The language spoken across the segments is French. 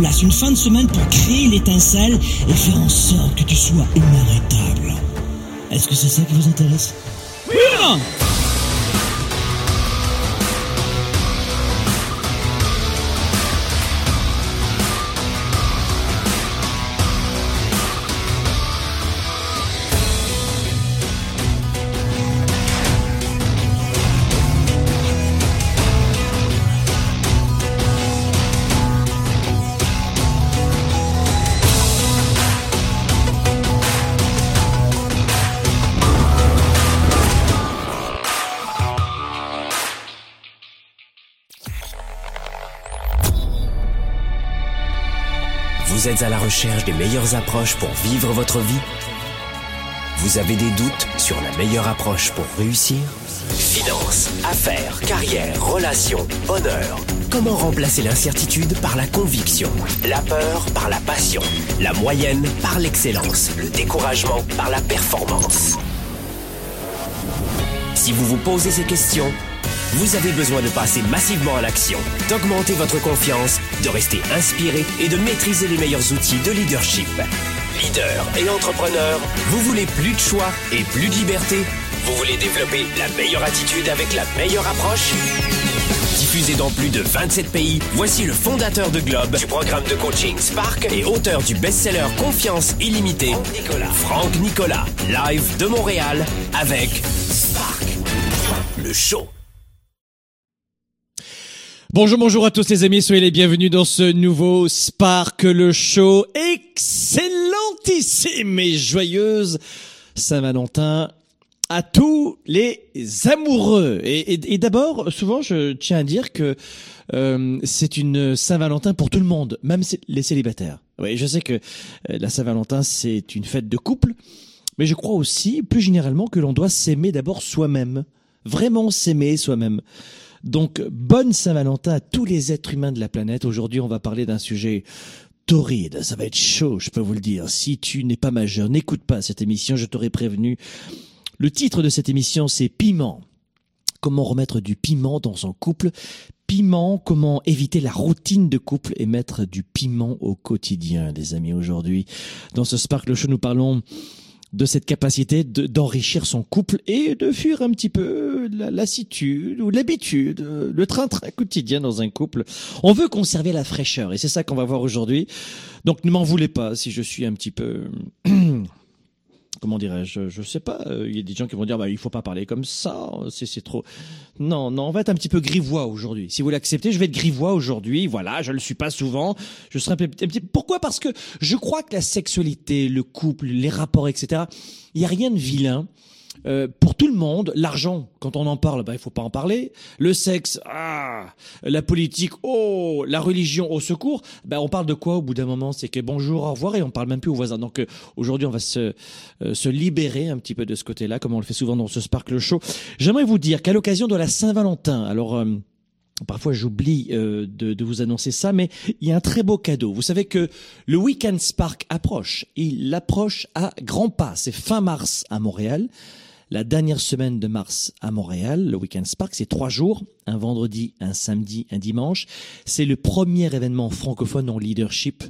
place, une fin de semaine pour créer l'étincelle et faire en sorte que tu sois inarrêtable. Est-ce que c'est ça qui vous intéresse? Oui à la recherche des meilleures approches pour vivre votre vie? Vous avez des doutes sur la meilleure approche pour réussir? Finances, affaires, carrière, relations, honneur. Comment remplacer l'incertitude par la conviction La peur par la passion La moyenne par l'excellence Le découragement par la performance? Si vous vous posez ces questions, vous avez besoin de passer massivement à l'action, d'augmenter votre confiance, de rester inspiré et de maîtriser les meilleurs outils de leadership. Leader et entrepreneur, vous voulez plus de choix et plus de liberté? Vous voulez développer la meilleure attitude avec la meilleure approche? Diffusé dans plus de 27 pays, voici le fondateur de Globe, du programme de coaching Spark et auteur du best-seller Confiance illimitée, Franck Nicolas. Franck Nicolas, live de Montréal avec Spark, le show. Bonjour, bonjour à tous les amis, soyez les bienvenus dans ce nouveau Spark le Show. Excellentissime et joyeuse Saint-Valentin à tous les amoureux. Et, d'abord, souvent, je tiens à dire que euh, c'est une Saint-Valentin pour tout le monde, même les célibataires. Oui, je sais que euh, la Saint-Valentin, c'est une fête de couple, mais je crois aussi, plus généralement, que l'on doit s'aimer d'abord soi-même. Vraiment s'aimer soi-même. Donc, bonne Saint-Valentin à tous les êtres humains de la planète. Aujourd'hui, on va parler d'un sujet torride. Ça va être chaud, je peux vous le dire. Si tu n'es pas majeur, n'écoute pas cette émission, je t'aurais prévenu. Le titre de cette émission, c'est Piment. Comment remettre du piment dans son couple? Piment, comment éviter la routine de couple et mettre du piment au quotidien, les amis. Aujourd'hui, dans ce Sparkle Show, nous parlons de cette capacité de- d'enrichir son couple et de fuir un petit peu la lassitude ou l'habitude, euh, le train-train quotidien dans un couple. On veut conserver la fraîcheur et c'est ça qu'on va voir aujourd'hui. Donc ne m'en voulez pas si je suis un petit peu... Comment dirais-je Je sais pas. euh, Il y a des gens qui vont dire bah il faut pas parler comme ça. C'est trop. Non non. On va être un petit peu grivois aujourd'hui. Si vous l'acceptez, je vais être grivois aujourd'hui. Voilà, je le suis pas souvent. Je serai un petit- Pourquoi? Parce que je crois que la sexualité, le couple, les rapports, etc. Il y a rien de vilain. Euh, pour tout le monde, l'argent, quand on en parle, bah, il faut pas en parler. Le sexe, ah, la politique, oh, la religion, au secours. Bah, on parle de quoi au bout d'un moment? C'est que bonjour, au revoir, et on parle même plus aux voisins. Donc euh, aujourd'hui, on va se euh, se libérer un petit peu de ce côté-là, comme on le fait souvent dans ce Sparkle Show. J'aimerais vous dire qu'à l'occasion de la Saint-Valentin, alors. euh, Parfois, j'oublie euh, de, de vous annoncer ça, mais il y a un très beau cadeau. Vous savez que le Weekend Spark approche. Il approche à grands pas. C'est fin mars à Montréal. La dernière semaine de mars à Montréal, le Weekend Spark, c'est trois jours, un vendredi, un samedi, un dimanche. C'est le premier événement francophone en leadership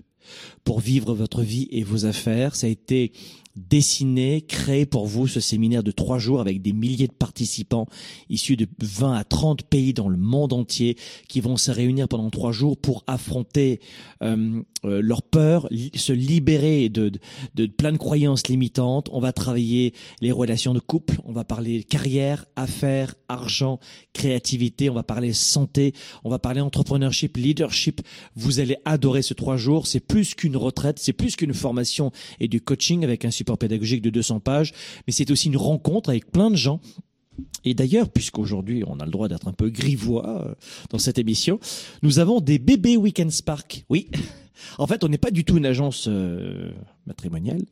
pour vivre votre vie et vos affaires. Ça a été dessiné, créé pour vous ce séminaire de trois jours avec des milliers de participants issus de 20 à 30 pays dans le monde entier qui vont se réunir pendant trois jours pour affronter euh, euh, leurs peurs, li- se libérer de, de, de plein de croyances limitantes. On va travailler les relations de couple, on va parler carrière, affaires, argent, créativité, on va parler santé, on va parler entrepreneurship, leadership. Vous allez adorer ce trois jours. C'est plus qu'une retraite, c'est plus qu'une formation et du coaching avec un support pédagogique de 200 pages, mais c'est aussi une rencontre avec plein de gens. Et d'ailleurs, puisqu'aujourd'hui on a le droit d'être un peu grivois euh, dans cette émission, nous avons des bébés Weekend Spark. Oui, en fait, on n'est pas du tout une agence euh, matrimoniale.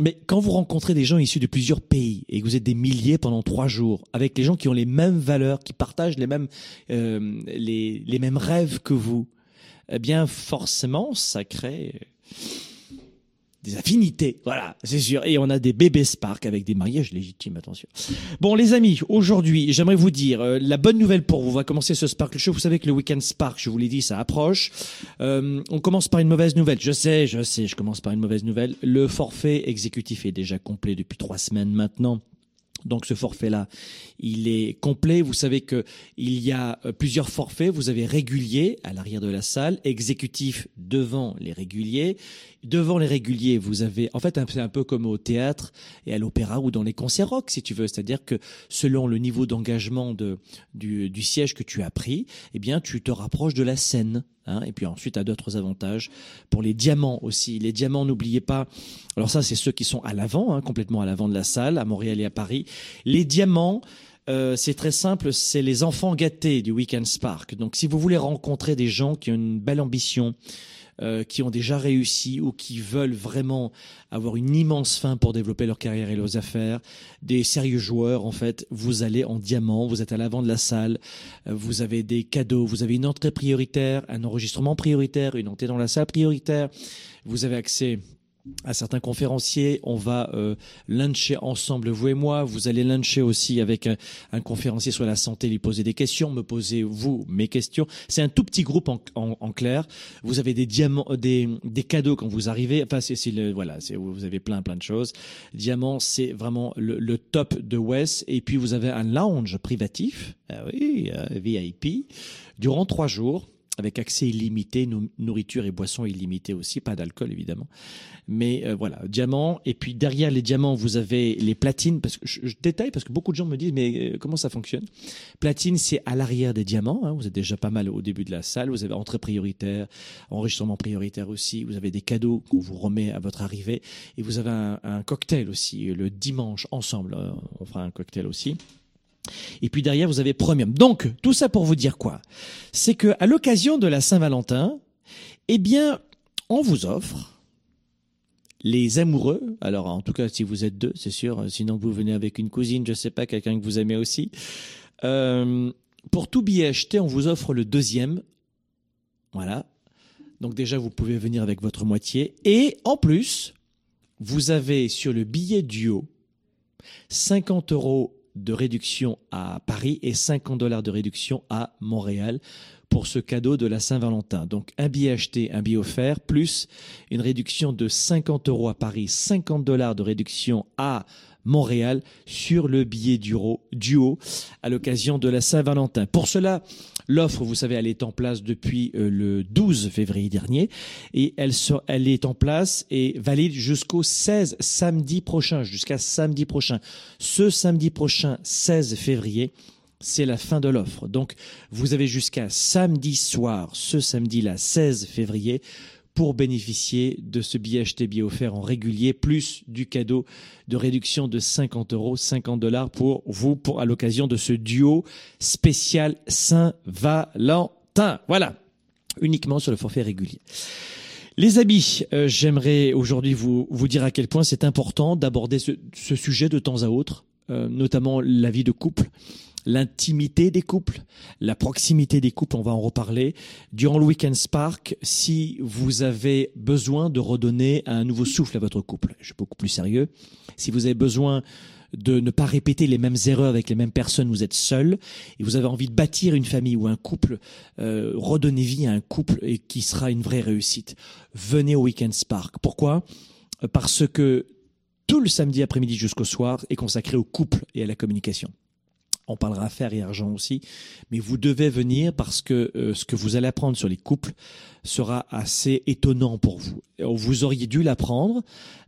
Mais quand vous rencontrez des gens issus de plusieurs pays et que vous êtes des milliers pendant trois jours, avec les gens qui ont les mêmes valeurs, qui partagent les mêmes, euh, les, les mêmes rêves que vous, eh bien forcément, ça crée des affinités, voilà, c'est sûr. Et on a des bébés Spark avec des mariages légitimes, attention. Bon, les amis, aujourd'hui, j'aimerais vous dire, euh, la bonne nouvelle pour vous, on va commencer ce Sparkle Show. Vous savez que le Weekend Spark, je vous l'ai dit, ça approche. Euh, on commence par une mauvaise nouvelle. Je sais, je sais, je commence par une mauvaise nouvelle. Le forfait exécutif est déjà complet depuis trois semaines maintenant. Donc ce forfait-là, il est complet. Vous savez que il y a euh, plusieurs forfaits. Vous avez régulier à l'arrière de la salle, exécutif devant les réguliers. Devant les réguliers, vous avez, en fait, c'est un peu comme au théâtre et à l'opéra ou dans les concerts rock, si tu veux. C'est-à-dire que selon le niveau d'engagement de, du, du siège que tu as pris, eh bien, tu te rapproches de la scène. Hein, et puis ensuite, à d'autres avantages. Pour les diamants aussi. Les diamants, n'oubliez pas. Alors ça, c'est ceux qui sont à l'avant, hein, complètement à l'avant de la salle, à Montréal et à Paris. Les diamants, euh, c'est très simple, c'est les enfants gâtés du Weekend Spark. Donc si vous voulez rencontrer des gens qui ont une belle ambition, euh, qui ont déjà réussi ou qui veulent vraiment avoir une immense fin pour développer leur carrière et leurs affaires, des sérieux joueurs en fait, vous allez en diamant, vous êtes à l'avant de la salle, euh, vous avez des cadeaux, vous avez une entrée prioritaire, un enregistrement prioritaire, une entrée dans la salle prioritaire, vous avez accès à certains conférenciers, on va euh, luncher ensemble, vous et moi. Vous allez luncher aussi avec un, un, conférencier sur la santé, lui poser des questions, me poser vous mes questions. C'est un tout petit groupe en, clair. Vous avez des diamants, des, des cadeaux quand vous arrivez. Enfin, voilà, vous avez plein plein de choses. Diamant, c'est vraiment le, top de West. Et puis vous avez un lounge privatif, ah oui, euh, VIP, durant trois jours avec accès illimité, nourriture et boissons illimitées aussi, pas d'alcool évidemment. Mais euh, voilà, diamants. Et puis derrière les diamants, vous avez les platines. Parce que je, détaille parce que beaucoup de gens me disent mais euh, comment ça fonctionne? Platine, c'est à l'arrière des diamants. Hein, vous êtes déjà pas mal au début de la salle. Vous avez entrée prioritaire, enregistrement prioritaire aussi. Vous avez des cadeaux qu'on vous remet à votre arrivée. Et vous avez un, un cocktail aussi le dimanche ensemble. Euh, on fera un cocktail aussi. Et puis derrière, vous avez Premium. Donc, tout ça pour vous dire quoi? C'est que à l'occasion de la Saint-Valentin, eh bien, on vous offre les amoureux. Alors, en tout cas, si vous êtes deux, c'est sûr. Sinon, vous venez avec une cousine, je sais pas, quelqu'un que vous aimez aussi. Euh, pour tout billet acheté, on vous offre le deuxième. Voilà. Donc déjà, vous pouvez venir avec votre moitié. Et en plus, vous avez sur le billet duo 50 euros de réduction à Paris et 50 dollars de réduction à Montréal pour ce cadeau de la Saint-Valentin. Donc un billet acheté, un billet offert, plus une réduction de 50 euros à Paris, 50 dollars de réduction à Montréal sur le billet duo, duo à l'occasion de la Saint-Valentin. Pour cela, l'offre, vous savez, elle est en place depuis euh, le 12 février dernier et elle, elle est en place et valide jusqu'au 16 samedi prochain, jusqu'à samedi prochain. Ce samedi prochain, 16 février, c'est la fin de l'offre. Donc, vous avez jusqu'à samedi soir, ce samedi-là, 16 février, pour bénéficier de ce billet acheté billet offert en régulier, plus du cadeau de réduction de 50 euros, 50 dollars pour vous, pour, à l'occasion de ce duo spécial Saint-Valentin. Voilà. Uniquement sur le forfait régulier. Les amis, euh, j'aimerais aujourd'hui vous, vous dire à quel point c'est important d'aborder ce, ce, sujet de temps à autre, euh, notamment la vie de couple l'intimité des couples, la proximité des couples, on va en reparler. Durant le Weekend Spark, si vous avez besoin de redonner un nouveau souffle à votre couple, je suis beaucoup plus sérieux, si vous avez besoin de ne pas répéter les mêmes erreurs avec les mêmes personnes, vous êtes seul et vous avez envie de bâtir une famille ou un couple, euh, redonner vie à un couple et qui sera une vraie réussite. Venez au Weekend Spark. Pourquoi? Parce que tout le samedi après-midi jusqu'au soir est consacré au couple et à la communication. On parlera affaires et argent aussi, mais vous devez venir parce que euh, ce que vous allez apprendre sur les couples sera assez étonnant pour vous. Vous auriez dû l'apprendre.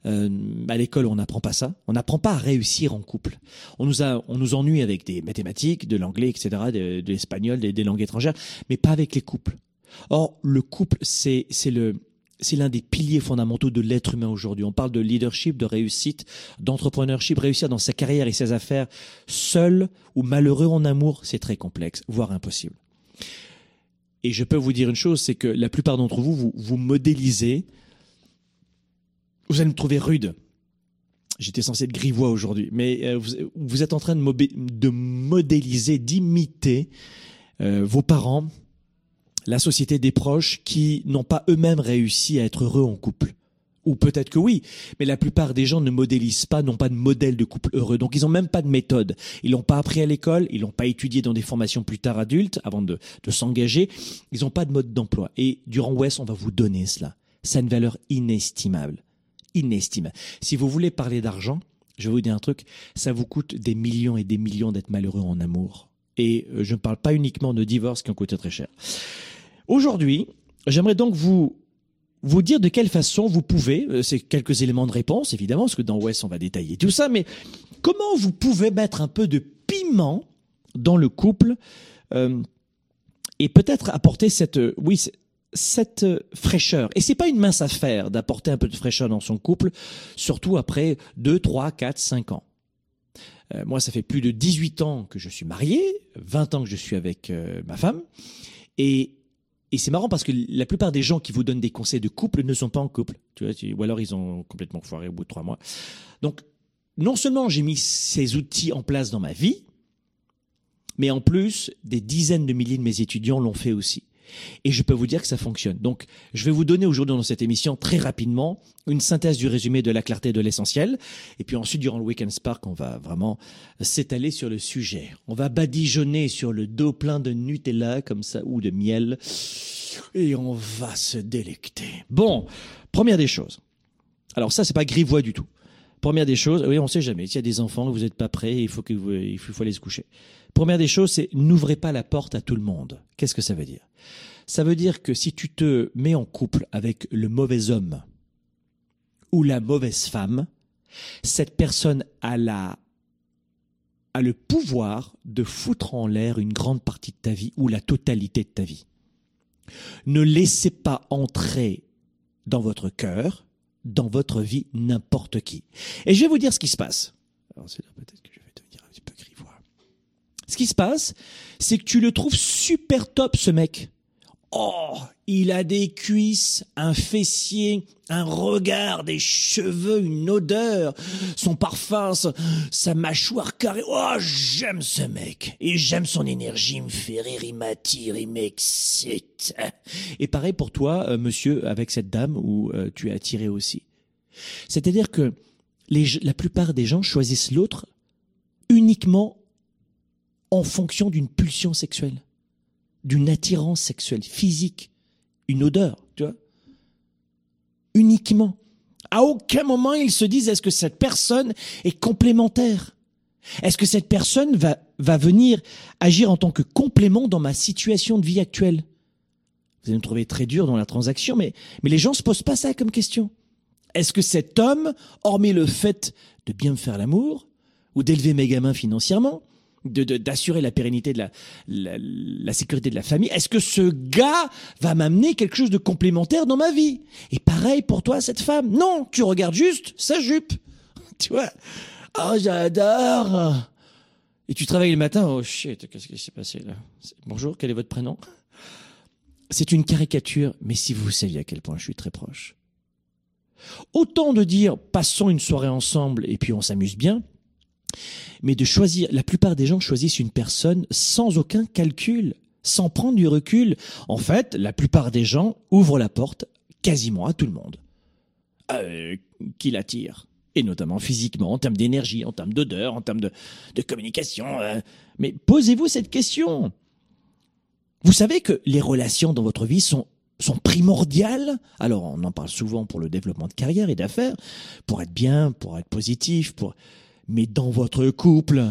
Euh, à l'école, on n'apprend pas ça. On n'apprend pas à réussir en couple. On nous on nous ennuie avec des mathématiques, de l'anglais, etc., de, l'espagnol, des, des langues étrangères, mais pas avec les couples. Or, le couple, c'est le, c'est l'un des piliers fondamentaux de l'être humain aujourd'hui. On parle de leadership, de réussite, d'entrepreneurship, réussir dans sa carrière et ses affaires seul ou malheureux en amour, c'est très complexe, voire impossible. Et je peux vous dire une chose, c'est que la plupart d'entre vous, vous, modélisez, vous allez me trouver rude. J'étais censé être grivois aujourd'hui, mais euh, vous, êtes en train de, de modéliser, d'imiter euh, vos parents, la société des proches qui n'ont pas eux-mêmes réussi à être heureux en couple ou peut-être que oui, mais la plupart des gens ne modélisent pas, n'ont pas de modèle de couple heureux, donc ils n'ont même pas de méthode. Ils l'ont pas appris à l'école, ils l'ont pas étudié dans des formations plus tard adultes avant de, de s'engager. Ils n'ont pas de mode d'emploi. Et durant West, on va vous donner cela. A une valeur inestimable, inestimable. Si vous voulez parler d'argent, je vais vous dire un truc, ça vous coûte des millions et des millions d'être malheureux en amour. Et euh, je ne parle pas uniquement de divorce qui ont coûté très cher. Aujourd'hui, j'aimerais donc vous vous dire de quelle façon vous pouvez, euh, c'est quelques éléments de réponse évidemment, parce que dans West on va détailler tout ça, mais comment vous pouvez mettre un peu de piment dans le couple euh, et peut-être apporter cette, euh, oui, cette fraîcheur. Et c'est pas une mince affaire d'apporter un peu de fraîcheur dans son couple, surtout après 2, 3, 4, 5 ans. moi, ça fait plus de 18 ans que je suis marié, 20 ans que je suis avec ma femme, et, et c'est marrant parce que la plupart des gens qui vous donnent des conseils de couple ne sont pas en couple. Tu vois, ou alors ils ont complètement foiré au bout de trois mois. Donc, non seulement j'ai mis ces outils en place dans ma vie, mais en plus, des dizaines de milliers de mes étudiants l'ont fait aussi. Et je peux vous dire que ça fonctionne. Donc, je vais vous donner aujourd'hui dans cette émission très rapidement une synthèse du résumé de la clarté de l'essentiel. Et puis ensuite, durant le Weekend Spark, on va vraiment s'étaler sur le sujet. On va badigeonner sur le dos plein de Nutella comme ça ou de miel. Et on va se délecter. Bon, première des choses. Alors ça, c'est pas grivois du tout. Première des choses, oui, on sait jamais. S'il y a des enfants, vous n'êtes pas prêts, il faut que vous, faut aller se coucher. Première des choses, c'est n'ouvrez pas la porte à tout le monde. Qu'est-ce que ça veut dire? Ça veut dire que si tu te mets en couple avec le mauvais homme ou la mauvaise femme, cette personne a la a le pouvoir de foutre en l'air une grande partie de ta vie ou la totalité de ta vie. Ne laissez pas entrer dans votre cœur, dans votre vie, n'importe qui. Et je vais vous dire ce qui se passe. Alors c'est là peut-être que je vais devenir un petit peu grivois. Ce qui se passe, c'est que tu le trouves super top, ce mec. Oh, il a des cuisses, un fessier, un regard, des cheveux, une odeur, son parfum, sa, mâchoire carrée. Oh, j'aime ce mec. Et j'aime son énergie, il me fait rire, il m'attire, il m'excite. Et pareil pour toi, euh, monsieur, avec cette dame où euh, tu es attiré aussi. C'est-à-dire que la plupart des gens choisissent l'autre uniquement en fonction d'une pulsion sexuelle d'une attirance sexuelle physique, une odeur, tu vois. Uniquement. À aucun moment ils se disent est-ce que cette personne est complémentaire? Est-ce que cette personne va, venir agir en tant que complément dans ma situation de vie actuelle? Vous allez me trouver très dur dans la transaction, mais, mais les gens se posent pas ça comme question. Est-ce que cet homme, hormis le fait de bien me faire l'amour, ou d'élever mes gamins financièrement, d'assurer la pérennité de la, la, sécurité de la famille. Est-ce que ce gars va m'amener quelque chose de complémentaire dans ma vie? Et pareil pour toi, cette femme. Non, tu regardes juste sa jupe. Tu vois? Oh, j'adore Et tu travailles le matin? Oh shit, qu'est-ce qui s'est passé là? Bonjour, quel est votre prénom? C'est une caricature, mais si vous saviez à quel point je suis très proche. Autant de dire passons une soirée ensemble et puis on s'amuse bien, mais de choisir, la plupart des gens choisissent une personne sans aucun calcul, sans prendre du recul. En fait, la plupart des gens ouvrent la porte quasiment à tout le monde euh, qui l'attire. Et notamment physiquement, en termes d'énergie, en termes d'odeur, en termes de, communication. Euh. Mais posez-vous cette question. Vous savez que les relations dans votre vie sont sont primordiales. Alors, on en parle souvent pour le développement de carrière et d'affaires, pour être bien, pour être positif, pour mais dans votre couple,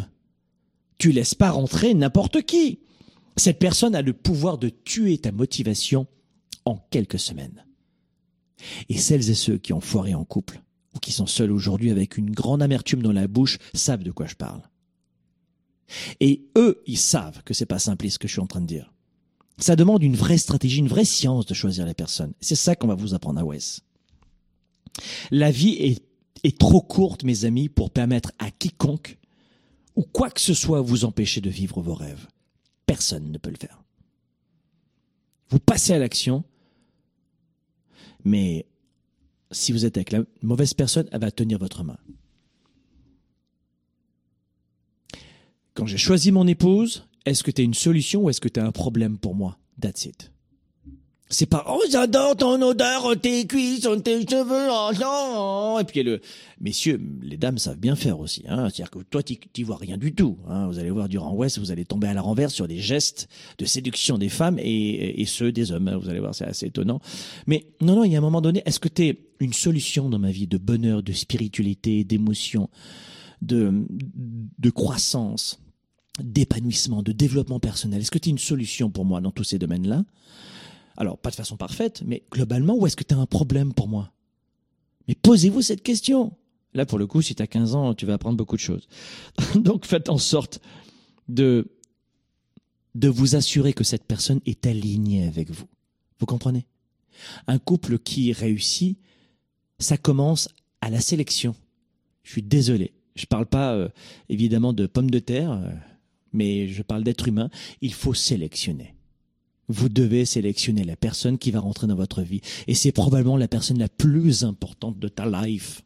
tu laisses pas rentrer n'importe qui. Cette personne a le pouvoir de tuer ta motivation en quelques semaines. Et celles et ceux qui ont foiré en couple, ou qui sont seuls aujourd'hui avec une grande amertume dans la bouche, savent de quoi je parle. Et eux, ils savent que c'est pas simpliste ce que je suis en train de dire. Ça demande une vraie stratégie, une vraie science de choisir les personnes. C'est ça qu'on va vous apprendre à Wes. La vie est est trop courte, mes amis, pour permettre à quiconque ou quoi que ce soit vous empêcher de vivre vos rêves. Personne ne peut le faire. Vous passez à l'action, mais si vous êtes avec la mauvaise personne, elle va tenir votre main. Quand j'ai choisi mon épouse, est-ce que tu as une solution ou est-ce que tu as un problème pour moi? That's it. C'est pas oh j'adore ton odeur, tes cuisses, tes cheveux, oh, non. Et puis le messieurs, les dames savent bien faire aussi. Hein. C'est-à-dire que toi tu vois rien du tout. Hein. Vous allez voir durant West, vous allez tomber à la renverse sur des gestes de séduction des femmes et, et ceux des hommes. Hein. Vous allez voir, c'est assez étonnant. Mais non non, il y a un moment donné, est-ce que tu es une solution dans ma vie de bonheur, de spiritualité, d'émotion, de de croissance, d'épanouissement, de développement personnel? Est-ce que tu es une solution pour moi dans tous ces domaines-là? Alors, pas de façon parfaite, mais globalement, où est-ce que tu as un problème pour moi? Mais posez-vous cette question. Là, pour le coup, si tu as 15 ans, tu vas apprendre beaucoup de choses. Donc, faites en sorte de, de vous assurer que cette personne est alignée avec vous. Vous comprenez? Un couple qui réussit, ça commence à la sélection. Je suis désolé. Je parle pas euh, évidemment de pommes de terre, euh, mais je parle d'être humain. Il faut sélectionner vous devez sélectionner la personne qui va rentrer dans votre vie. Et c'est probablement la personne la plus importante de ta life.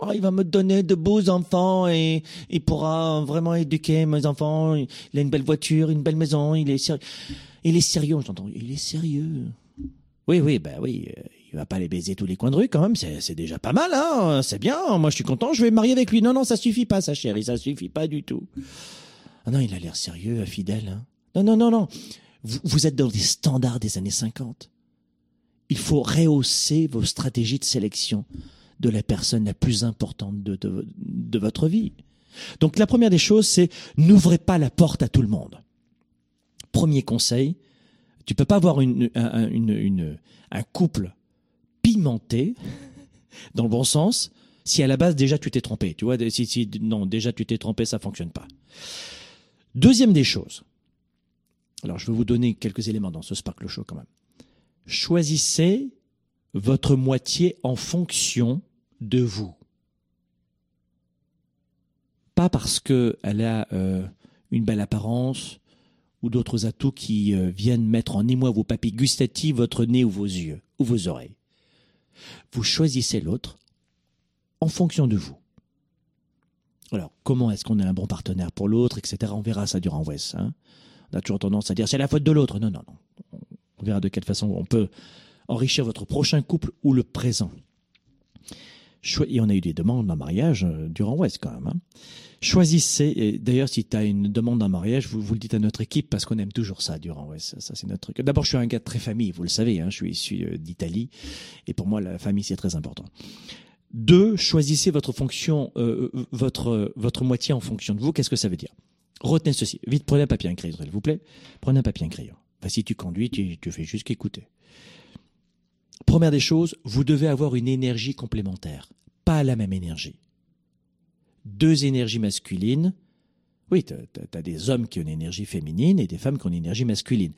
Oh, il va me donner de beaux enfants et il pourra vraiment éduquer mes enfants. Il a une belle voiture, une belle maison. Il est sérieux. Il est sérieux, j'entends. Il est sérieux. Oui, oui, ben oui. Euh, il va pas les baiser tous les coins de rue quand même. C'est déjà pas mal, hein. C'est bien. Moi, je suis content. Je vais me marier avec lui. Non, non, ça suffit pas, sa chérie. Ça suffit pas du tout. Ah non, il a l'air sérieux, fidèle. Hein. Non, non, non, non. Vous, êtes dans des standards des années 50. Il faut rehausser vos stratégies de sélection de la personne la plus importante de, de, votre vie. Donc la première des choses, c'est n'ouvrez pas la porte à tout le monde. Premier conseil, tu peux pas avoir une, un, une, un couple pimenté, dans le bon sens, si à la base déjà tu t'es trompé. Tu vois, si, si non, déjà tu t'es trompé, ça fonctionne pas. Deuxième des choses, alors, je vais vous donner quelques éléments dans ce Sparkle Show quand même. Choisissez votre moitié en fonction de vous. Pas parce qu'elle a euh, une belle apparence ou d'autres atouts qui euh, viennent mettre en émoi vos papilles gustatives, votre nez ou vos yeux ou vos oreilles. Vous choisissez l'autre en fonction de vous. Alors, comment est-ce qu'on est un bon partenaire pour l'autre, etc. On verra ça durant West. Hein on a toujours tendance à dire c'est la faute de l'autre. Non, non, non. On verra de quelle façon on peut enrichir votre prochain couple ou le présent. Et on a eu des demandes en mariage euh, durant West quand même. Hein. Choisissez, d'ailleurs si tu as une demande en mariage, vous, vous le dites à notre équipe parce qu'on aime toujours ça durant West. Ça. D'abord je suis un gars de très famille, vous le savez, hein, je suis issu euh, d'Italie et pour moi la famille c'est très important. Deux, choisissez votre fonction, euh, votre moitié en fonction de vous. Qu'est-ce que ça veut dire? Retenez ceci. Vite, prenez un papier et un crayon, s'il vous plaît. Prenez un papier et un crayon. si tu conduis, tu, tu fais juste qu'écouter. Première des choses, vous devez avoir une énergie complémentaire, pas la même énergie. Deux énergies masculines. Oui, tu as, des hommes qui ont une énergie féminine et des femmes qui ont une énergie masculine.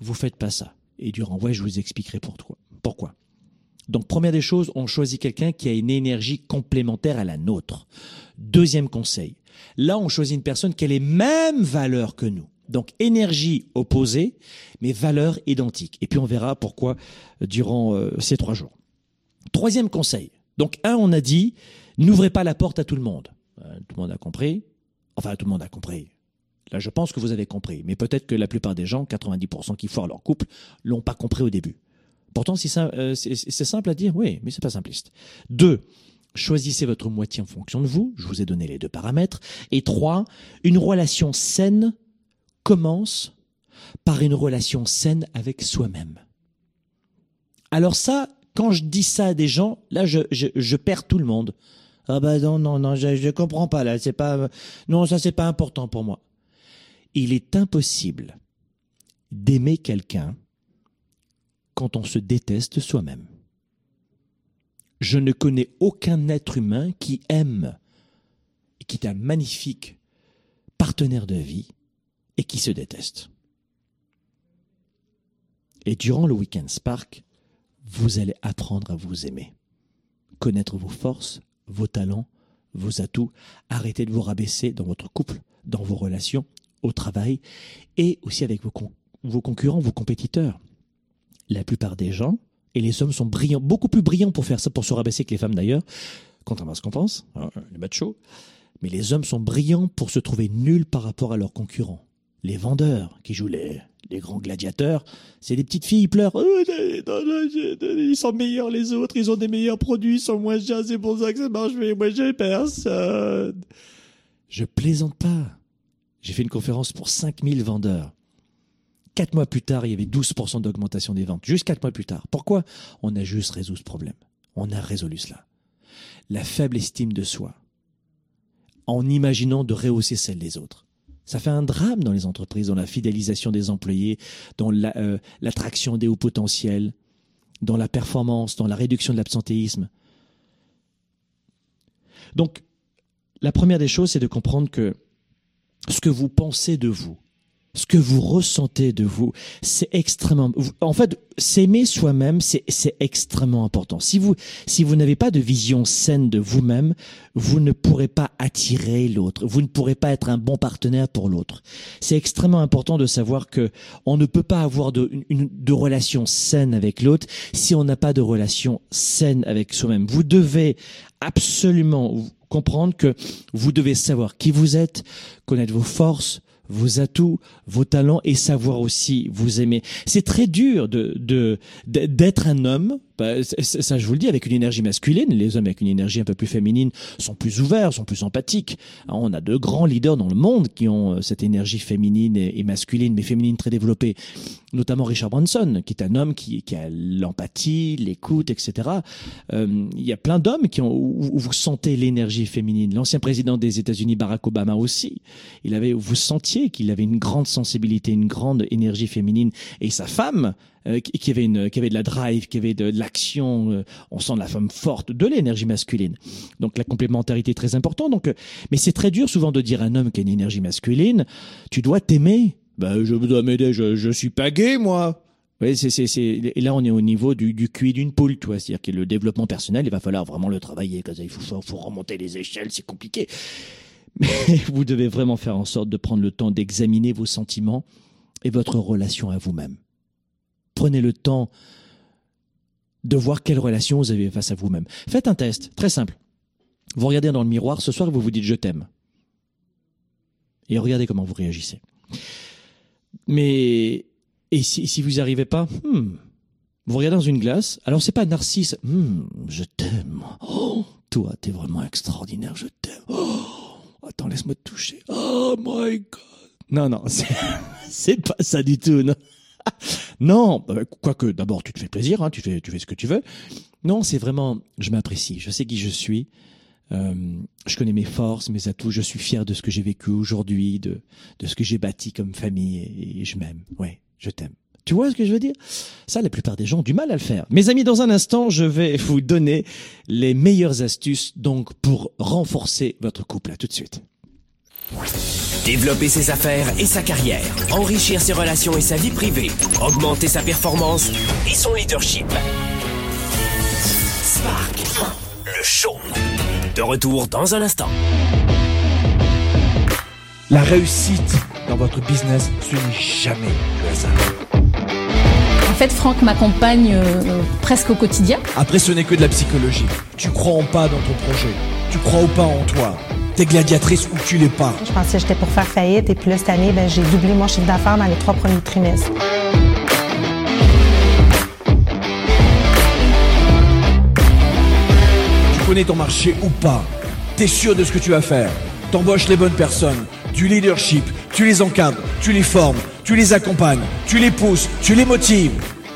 Vous faites pas ça. Et durant ouais, je vous expliquerai pourquoi. Pourquoi? Donc, première des choses, on choisit quelqu'un qui a une énergie complémentaire à la nôtre. Deuxième conseil, là, on choisit une personne qui a les mêmes valeurs que nous. Donc, énergie opposée, mais valeurs identiques. Et puis, on verra pourquoi euh, durant euh, ces trois jours. Troisième conseil. Donc, un, on a dit, n'ouvrez pas la porte à tout le monde. Euh, tout le monde a compris. Enfin, tout le monde a compris. Là, je pense que vous avez compris. Mais peut-être que la plupart des gens, 90% qui foirent leur couple, l'ont pas compris au début. Pourtant, euh, c'est simple à dire, oui, mais c'est pas simpliste. Deux, choisissez votre moitié en fonction de vous. Je vous ai donné les deux paramètres. Et trois, une relation saine commence par une relation saine avec soi-même. Alors ça, quand je dis ça à des gens, là, je, je, perds tout le monde. Ah bah non, non, non, je, je comprends pas là. C'est pas, non, ça c'est pas important pour moi. Il est impossible d'aimer quelqu'un quand on se déteste soi-même. Je ne connais aucun être humain qui aime qui est un magnifique partenaire de vie et qui se déteste. Et durant le week-end Spark, vous allez apprendre à vous aimer, connaître vos forces, vos talents, vos atouts, arrêter de vous rabaisser dans votre couple, dans vos relations, au travail et aussi avec vos concurrents, vos compétiteurs la plupart des gens, et les hommes sont brillants, beaucoup plus brillants pour faire ça, pour se rabaisser que les femmes d'ailleurs, contrairement à ce qu'on pense, hein, les machos, mais les hommes sont brillants pour se trouver nuls par rapport à leurs concurrents. Les vendeurs qui jouent les, les grands gladiateurs, c'est des petites filles, ils pleurent. Oh, ils sont meilleurs les autres, ils ont des meilleurs produits, ils sont moins chers, c'est pour ça que ça marche, mais moi j'ai personne. Je plaisante pas. J'ai fait une conférence pour 5000 vendeurs. Quatre mois plus tard, il y avait 12% d'augmentation des ventes. Juste quatre mois plus tard. Pourquoi? On a juste résolu ce problème. On a résolu cela. La faible estime de soi. En imaginant de rehausser celle des autres. Ça fait un drame dans les entreprises, dans la fidélisation des employés, dans euh, l'attraction des hauts potentiels, dans la performance, dans la réduction de l'absentéisme. Donc, la première des choses, c'est de comprendre que ce que vous pensez de vous, ce que vous ressentez de vous, c'est extrêmement. En fait, s'aimer soi-même, c'est extrêmement important. Si vous si vous n'avez pas de vision saine de vous-même, vous ne pourrez pas attirer l'autre. Vous ne pourrez pas être un bon partenaire pour l'autre. C'est extrêmement important de savoir que on ne peut pas avoir de une, de relation saine avec l'autre si on n'a pas de relation saine avec soi-même. Vous devez absolument comprendre que vous devez savoir qui vous êtes, connaître vos forces, vos atouts, vos talents et savoir aussi vous aimer. C'est très dur de d'être un homme bah, ça, je vous le dis, avec une énergie masculine, les hommes avec une énergie un peu plus féminine sont plus ouverts, sont plus empathiques. on a de grands leaders dans le monde qui ont euh, cette énergie féminine et, masculine, mais féminine très développée. Notamment Richard Branson, qui est un homme qui, qui a l'empathie, l'écoute, etc. Euh, il y a plein d'hommes qui ont où, vous sentez l'énergie féminine. L'ancien président des États-Unis, Barack Obama aussi, il avait, vous sentiez qu'il avait une grande sensibilité, une grande énergie féminine, et sa femme euh, qui avait une, qui avait de la drive, qui avait de, l'action. Euh, on sent la femme forte, de l'énergie masculine. Donc la complémentarité est très importante. Donc, euh, mais c'est très dur souvent de dire à un homme qui a une énergie masculine, tu dois t'aimer. Ben, je dois m'aider, je, je suis pas gay, moi. Oui, c'est, c'est, c'est, et là, on est au niveau du, du QI d'une poule, tu vois. C'est-à-dire que le développement personnel, il va falloir vraiment le travailler. Il faut, faut remonter les échelles, c'est compliqué. Mais vous devez vraiment faire en sorte de prendre le temps d'examiner vos sentiments et votre relation à vous-même prenez le temps de voir quelle relation vous avez face à vous-même. Faites un test, très simple. Vous regardez dans le miroir ce soir, vous vous dites je t'aime. Et regardez comment vous réagissez. Mais, et si, vous n'y arrivez pas, hmm, vous regardez dans une glace, alors c'est pas narcisse, hmm, je t'aime. Oh, toi, t'es vraiment extraordinaire, je t'aime. Oh, attends, laisse-moi te toucher. Oh my god. Non, non, c'est pas ça du tout, non. non, bah, quoique d'abord tu te fais plaisir, hein, tu fais tu fais ce que tu veux. Non, c'est vraiment, je m'apprécie, je sais qui je suis, euh, je connais mes forces, mes atouts, je suis fier de ce que j'ai vécu aujourd'hui, de de ce que j'ai bâti comme famille et, je m'aime. Ouais, je t'aime. Tu vois ce que je veux dire? Ça, la plupart des gens ont du mal à le faire. Mes amis, dans un instant, je vais vous donner les meilleures astuces donc pour renforcer votre couple. À tout de suite. Développer ses affaires et sa carrière, enrichir ses relations et sa vie privée, augmenter sa performance et son leadership. Spark, le show. De retour dans un instant. La réussite dans votre business, ce n'est jamais le hasard. En fait, Franck m'accompagne euh, presque au quotidien. Après, ce n'est que de la psychologie. Tu crois en pas dans ton projet. Tu crois ou pas en toi. T'es gladiatrice ou tu l'es pas. Je pensais que j'étais pour faire faillite et puis là, cette année, ben, j'ai doublé mon chiffre d'affaires dans les trois premiers trimestres. Tu connais ton marché ou pas? T'es sûr de ce que tu vas faire? T'embauches les bonnes personnes. Du leadership. Tu les encadres. Tu les formes. Tu les accompagnes. Tu les pousses. Tu les motives.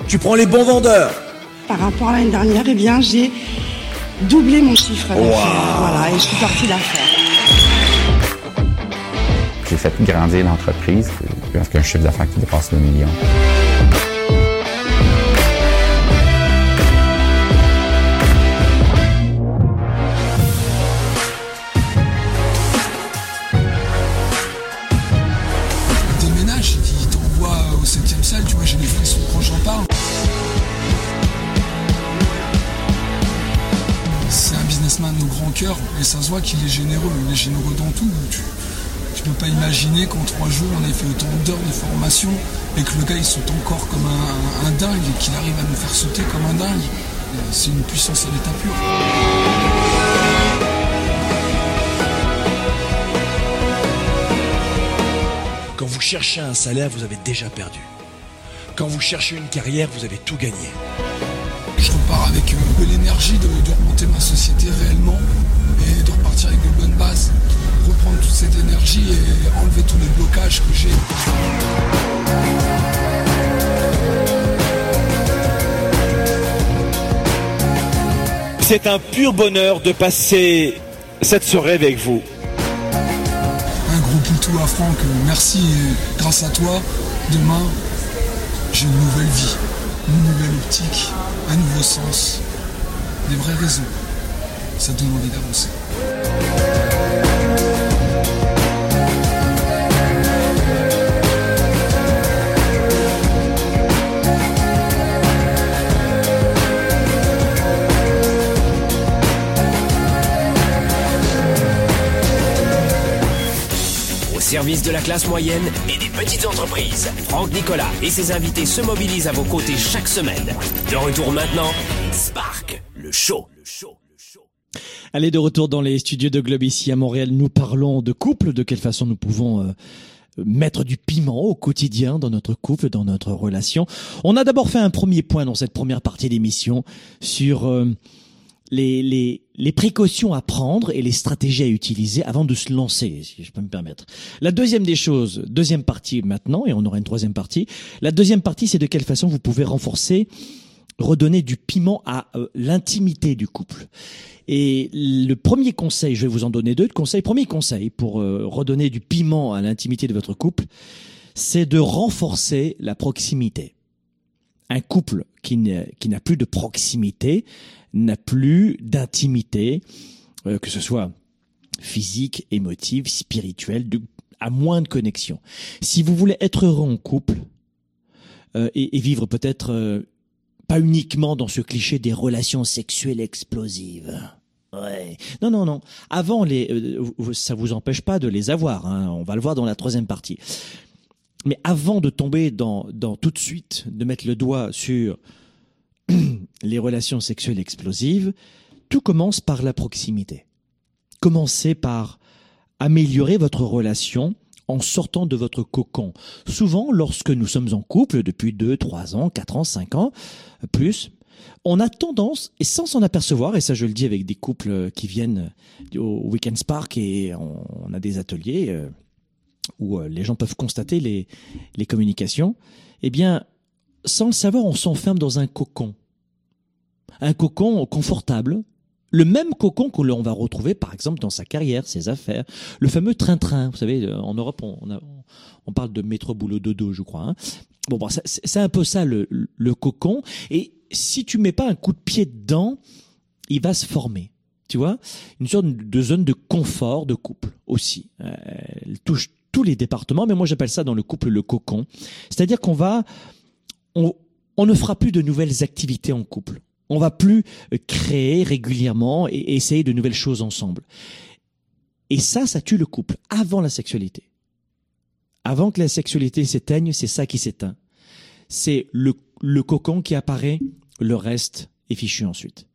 Tu prends les bons vendeurs. Par rapport à l'année dernière, eh bien, j'ai doublé mon chiffre d'affaires. Voilà, et je suis partie d'affaires. J'ai fait grandir l'entreprise avec un chiffre d'affaires qui dépasse le million. Et ça se voit qu'il est généreux, il est généreux dans tout. Je peux pas imaginer qu'en trois jours on ait fait autant d'heures de formation et que le gars il saute encore comme un, dingue et qu'il arrive à nous faire sauter comme un dingue. C'est une puissance à l'état pur. Quand vous cherchez un salaire, vous avez déjà perdu. Quand vous cherchez une carrière, vous avez tout gagné. Je repars avec euh, de l'énergie de, de remonter ma société réellement avec de bonnes bases, reprendre toute cette énergie et enlever tous les blocages que j'ai. C'est un pur bonheur de passer cette soirée avec vous. Un gros poutou à Franck, merci et grâce à toi, demain, j'ai une nouvelle vie, une nouvelle optique, un nouveau sens, des vraies raisons. Ça donne envie d'avancer. Service de la classe moyenne et des petites entreprises, Franck Nicolas et ses invités se mobilisent à vos côtés chaque semaine. De retour maintenant, Spark, le show. Le show. Allez, de retour dans les studios de Globe ici à Montréal, nous parlons de couple, de quelle façon nous pouvons euh, mettre du piment au quotidien dans notre couple, dans notre relation? On a d'abord fait un premier point dans cette première partie d'émission sur euh, les, les, les précautions à prendre et les stratégies à utiliser avant de se lancer, si je peux me permettre. La deuxième des choses, deuxième partie maintenant, et on aura une troisième partie. La deuxième partie, c'est de quelle façon vous pouvez renforcer redonner du piment à euh, l'intimité du couple. Et le premier conseil, je vais vous en donner deux de conseils. Premier conseil pour euh, redonner du piment à l'intimité de votre couple, c'est de renforcer la proximité. Un couple qui n'a qui n'a plus de proximité n'a plus d'intimité, euh, que ce soit physique, émotive, spirituelle, de- à moins de connexion. Si vous voulez être heureux en couple euh, et, vivre peut-être euh, pas uniquement dans ce cliché des relations sexuelles explosives. Ouais. Non, non, non. Avant, les, euh, ça vous empêche pas de les avoir. hein. On va le voir dans la troisième partie. Mais avant de tomber dans, dans tout de suite, de mettre le doigt sur les relations sexuelles explosives, tout commence par la proximité. Commencez par améliorer votre relation en sortant de votre cocon. Souvent, lorsque nous sommes en couple depuis 2, 3 ans, 4 ans, 5 ans, plus, on a tendance, et sans s'en apercevoir, et ça je le dis avec des couples qui viennent au Weekend Spark et on, a des ateliers euh, où euh, les gens peuvent constater les communications, eh bien, sans le savoir, on s'enferme dans un cocon. Un cocon confortable, le même cocon que l'on va retrouver par exemple dans sa carrière, ses affaires, le fameux train-train. Vous savez, euh, en Europe, on, parle de métro boulot dodo, je crois. hein. Bon, c'est un peu ça le, le cocon. Et si tu mets pas un coup de pied dedans, il va se former. Tu vois, une sorte de zone de confort de couple aussi. Euh, elle touche tous les départements, mais moi j'appelle ça dans le couple le cocon. C'est-à-dire qu'on va, on, on ne fera plus de nouvelles activités en couple. On va plus euh, créer régulièrement et, essayer de nouvelles choses ensemble. Et ça, ça tue le couple avant la sexualité. Avant que la sexualité s'éteigne, c'est ça qui s'éteint. C'est le, le cocon qui apparaît, le reste est fichu ensuite.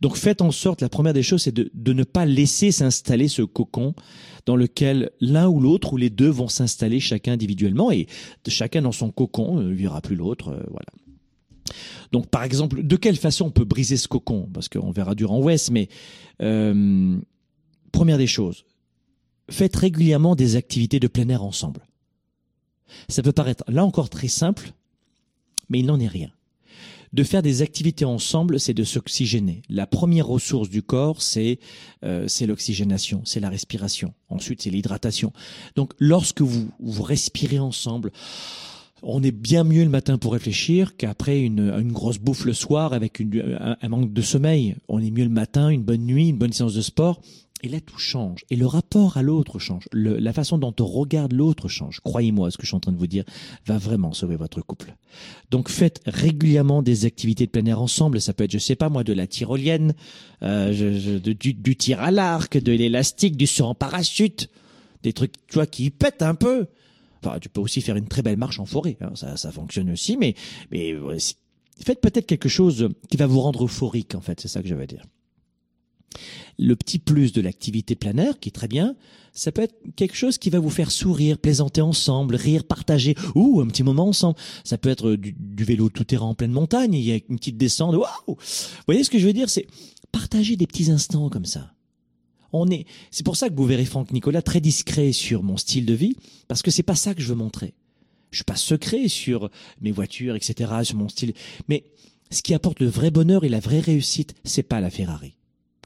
Donc faites en sorte, la première des choses, c'est de, ne pas laisser s'installer ce cocon dans lequel l'un ou l'autre ou les deux vont s'installer chacun individuellement et chacun dans son cocon ne verra plus l'autre. euh, voilà. Donc par exemple, de quelle façon on peut briser ce cocon? Parce qu'on verra durant West, mais euh, première des choses, faites régulièrement des activités de plein air ensemble. Ça peut paraître là encore très simple, mais il n'en est rien. De faire des activités ensemble, c'est de s'oxygéner. La première ressource du corps, c'est euh, l'oxygénation, c'est la respiration. Ensuite, c'est l'hydratation. Donc, lorsque vous vous respirez ensemble, on est bien mieux le matin pour réfléchir qu'après une, une grosse bouffe le soir avec une, un, un manque de sommeil. On est mieux le matin, une bonne nuit, une bonne séance de sport. Et là, tout change. Et le rapport à l'autre change. Le- la façon dont on regarde l'autre change. Croyez-moi, ce que je suis en train de vous dire va vraiment sauver votre couple. Donc, faites régulièrement des activités de plein air ensemble. Ça peut être, je sais pas moi, de la tyrolienne, euh, je- je- du, du tir à l'arc, de l'élastique, du saut en parachute. Des trucs, tu vois, qui pètent un peu. Enfin, tu peux aussi faire une très belle marche en forêt. hein, ça, ça fonctionne aussi. Mais, mais faites peut-être quelque chose qui va vous rendre euphorique, en fait. C'est ça que je veux dire. Le petit plus de l'activité plein air, qui est très bien, ça peut être quelque chose qui va vous faire sourire, plaisanter ensemble, rire, partager, ou un petit moment ensemble. Ça peut être du, du vélo tout-terrain en pleine montagne, il y a une petite descente, waouh Vous voyez ce que je veux dire? C'est partager des petits instants comme ça. On est, c'est pour ça que vous verrez Franck Nicolas très discret sur mon style de vie, parce que c'est pas ça que je veux montrer. Je suis pas secret sur mes voitures, etc., sur mon style. Mais ce qui apporte le vrai bonheur et la vraie réussite, c'est pas la Ferrari.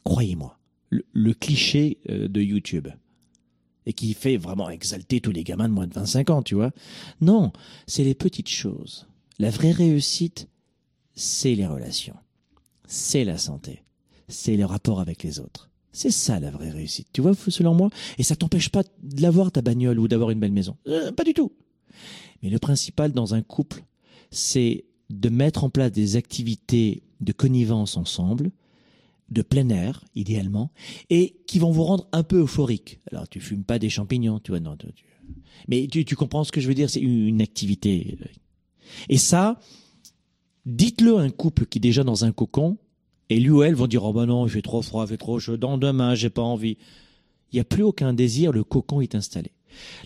Croyez-moi. Le, cliché euh, de YouTube. Et qui fait vraiment exalter tous les gamins de moins de 25 ans, tu vois. Non, c'est les petites choses. La vraie réussite, c'est les relations. C'est la santé. C'est les rapports avec les autres. C'est ça la vraie réussite, tu vois, selon moi. Et ça t'empêche pas de l'avoir ta bagnole ou d'avoir une belle maison. Euh, pas du tout. Mais le principal dans un couple, c'est de mettre en place des activités de connivence ensemble, de plein air, idéalement, et qui vont vous rendre un peu euphorique. Alors, tu fumes pas des champignons, tu vois, non, tu... mais tu, tu comprends ce que je veux dire, c'est une activité. Euh. Et ça, dites-le à un couple qui est déjà dans un cocon, et lui ou elle vont dire, oh ben non, il fait trop froid, il fait trop chaud, dans demain, j'ai pas envie. Il n'y a plus aucun désir, le cocon est installé.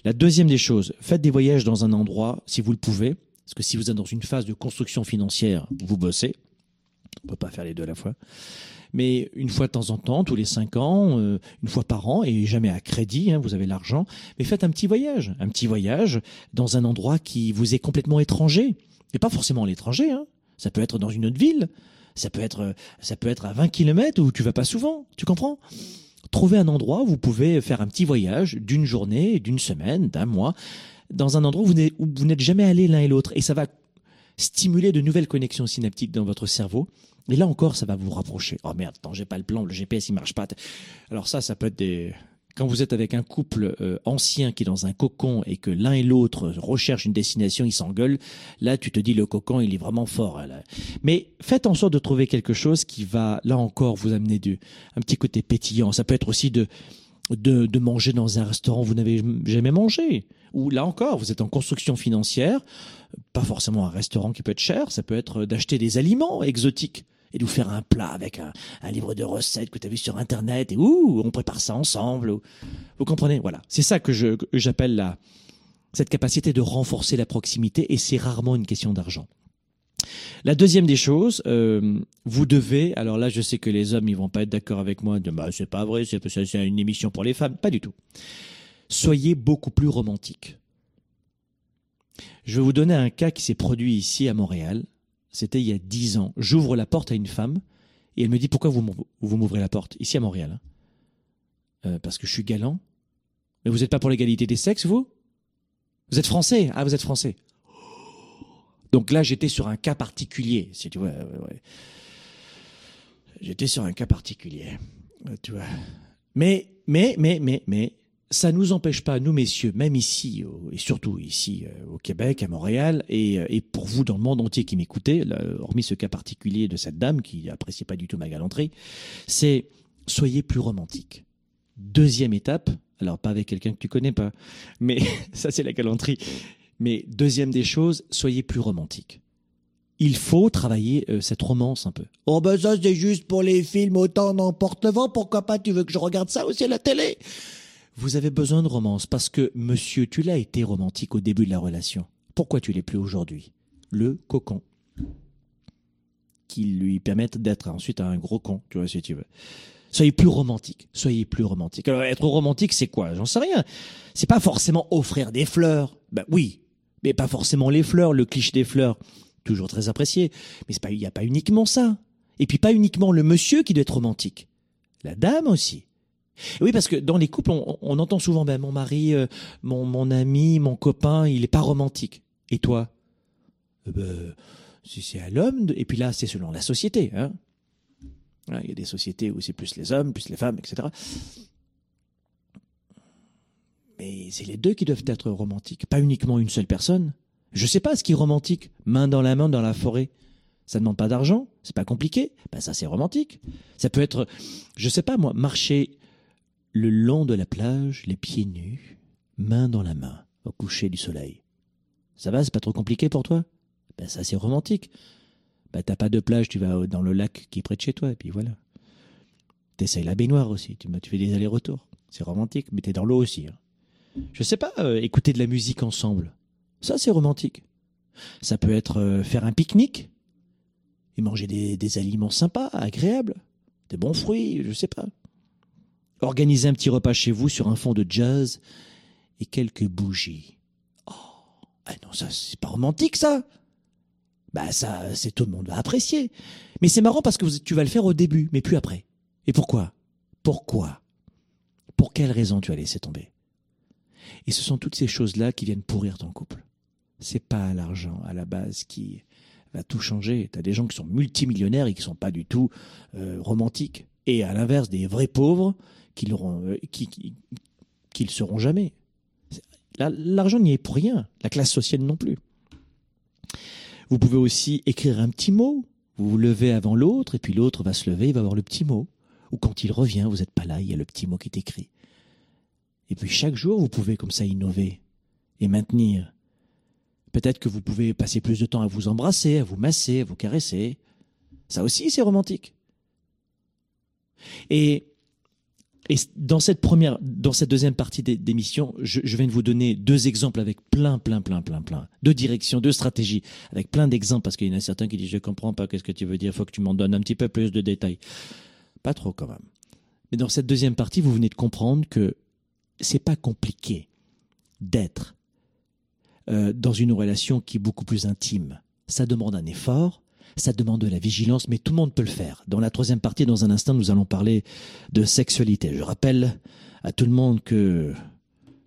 La deuxième des choses, faites des voyages dans un endroit, si vous le pouvez, parce que si vous êtes dans une phase de construction financière, vous bossez. On peut pas faire les deux à la fois. Mais une fois de temps en temps, tous les cinq ans, euh, une fois par an, et jamais à crédit, hein, vous avez l'argent, mais faites un petit voyage, un petit voyage dans un endroit qui vous est complètement étranger. Et pas forcément à l'étranger, hein. ça peut être dans une autre ville, ça peut être, ça peut être à 20 km où tu vas pas souvent. Tu comprends? Trouvez un endroit où vous pouvez faire un petit voyage d'une journée, d'une semaine, d'un mois, dans un endroit où vous n'êtes jamais allé l'un et l'autre. Et ça va stimuler de nouvelles connexions synaptiques dans votre cerveau. Et là encore, ça va vous rapprocher. Oh merde, attends, j'ai pas le plan, le GPS il marche pas. Alors ça, ça peut être des, quand vous êtes avec un couple euh, ancien qui est dans un cocon et que l'un et l'autre recherchent une destination, ils s'engueulent, là tu te dis le cocon il est vraiment fort. Hein, Mais faites en sorte de trouver quelque chose qui va là encore vous amener du un petit côté pétillant. Ça peut être aussi de de, de manger dans un restaurant où vous n'avez jamais mangé. Ou là encore, vous êtes en construction financière, pas forcément un restaurant qui peut être cher, ça peut être d'acheter des aliments exotiques et de vous faire un plat avec un, livre de recettes que tu as vu sur internet et ouh, on prépare ça ensemble. Vous comprenez? Voilà, c'est ça que j'appelle cette capacité de renforcer la proximité et c'est rarement une question d'argent. La deuxième des choses, euh, vous devez, alors là je sais que les hommes ils vont pas être d'accord avec moi, de bah c'est pas vrai, c'est une émission pour les femmes, pas du tout. Soyez beaucoup plus romantique. Je vais vous donner un cas qui s'est produit ici à Montréal. C'était il y a dix ans. J'ouvre la porte à une femme et elle me dit pourquoi vous m'ouvrez la porte? Ici à Montréal hein euh, Parce que je suis galant. Mais vous n'êtes pas pour l'égalité des sexes, vous? Vous êtes français Ah, vous êtes français. Donc là, j'étais sur un cas particulier, si tu. J'étais sur un cas particulier, euh. Mais, mais, mais, mais, mais, ça nous empêche pas, nous messieurs, même ici, et surtout ici euh, au Québec, à Montréal, et, euh, et pour vous dans le monde entier qui m'écoutez, hormis ce cas particulier de cette dame qui n'appréciait pas du tout ma galanterie, c'est soyez plus romantique. Deuxième étape, alors pas avec quelqu'un que tu connais pas, mais ça c'est la galanterie. Mais deuxième des choses, soyez plus romantique. Il faut travailler euh, cette romance un peu. Oh ben ça c'est juste pour les films autant n'emporte vent, pourquoi pas tu veux que je regarde ça aussi à la télé? Vous avez besoin de romance parce que, monsieur, tu l'as été romantique au début de la relation. Pourquoi tu l'es plus aujourd'hui? Le cocon. Qui lui permettent d'être ensuite un gros con, tu vois, si tu veux. Soyez plus romantique. Soyez plus romantique. Alors, être romantique, c'est quoi? J'en sais rien. C'est pas forcément offrir des fleurs. Ben oui, mais pas forcément les fleurs, le cliché des fleurs. Toujours très apprécié. Mais il n'y a pas uniquement ça. Et puis pas uniquement le monsieur qui doit être romantique. La dame aussi. Oui, parce que dans les couples, on, entend souvent, ben, mon mari, euh, mon, mon ami, mon copain, il est pas romantique. Et toi? Eh ben, C'est à l'homme, et puis là, c'est selon la société. Hein il y a des sociétés où c'est plus les hommes, plus les femmes, etc. Mais c'est les deux qui doivent être romantiques, pas uniquement une seule personne. Je sais pas ce qui est romantique, main dans la main dans la forêt. Ça ne demande pas d'argent, c'est pas compliqué. Ben ça c'est romantique. Ça peut être, je sais pas moi, marcher le long de la plage, les pieds nus, main dans la main, au coucher du soleil. Ça va, c'est pas trop compliqué pour toi? Ben ça c'est romantique. Ben t'as pas de plage, tu vas dans le lac qui est près de chez toi, et puis voilà. T'essayes la baignoire aussi. Tu, tu fais des allers-retours. C'est romantique, mais t'es dans l'eau aussi. Hein. Je sais pas, euh, écouter de la musique ensemble. Ça, c'est romantique. Ça peut être euh, faire un pique-nique et manger des, des aliments sympas, agréables, des bons fruits, je sais pas. Organiser un petit repas chez vous sur un fond de jazz et quelques bougies. Oh, ah non, ça, c'est pas romantique, ça. Bah, ça, c'est tout le monde va apprécier. Mais c'est marrant parce que tu vas le faire au début, mais plus après. Et pourquoi? Pourquoi? Pour quelle raison tu as laissé tomber? Et ce sont toutes ces choses-là qui viennent pourrir ton couple. C'est pas l'argent à la base qui va tout changer. Tu as des gens qui sont multimillionnaires et qui sont pas du tout euh, romantiques. Et à l'inverse, des vrais pauvres qui l'auront, euh, le seront jamais. L'argent n'y est pour rien. La classe sociale non plus. Vous pouvez aussi écrire un petit mot. Vous vous levez avant l'autre, et puis l'autre va se lever, il va avoir le petit mot. Ou quand il revient, vous n'êtes pas là, il y a le petit mot qui est écrit. Et puis chaque jour, vous pouvez comme ça innover et maintenir. Peut-être que vous pouvez passer plus de temps à vous embrasser, à vous masser, à vous caresser. Ça aussi, c'est romantique. Et et dans cette première, dans cette deuxième partie d'émission, je, je viens de vous donner deux exemples avec plein, plein, plein, plein, plein, deux directions, deux stratégies, avec plein d'exemples, parce qu'il y en a certains qui disent je comprends pas, qu'est-ce que tu veux dire, faut que tu m'en donnes un petit peu plus de détails. Pas trop quand même. Mais dans cette deuxième partie, vous venez de comprendre que c'est pas compliqué d'être euh, dans une relation qui est beaucoup plus intime. Ça demande un effort, ça demande de la vigilance, mais tout le monde peut le faire. Dans la troisième partie, dans un instant, nous allons parler de sexualité. Je rappelle à tout le monde que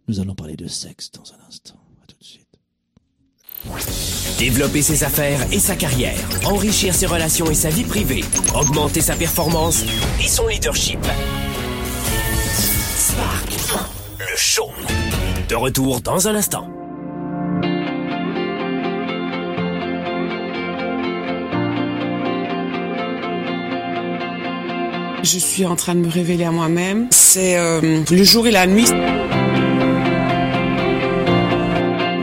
nous allons parler de sexe dans un instant. À tout de suite. Développer ses affaires et sa carrière, enrichir ses relations et sa vie privée, augmenter sa performance et son leadership. Spark, le show. De retour dans un instant. Je suis en train de me révéler à moi-même. C'est euh, le jour et la nuit.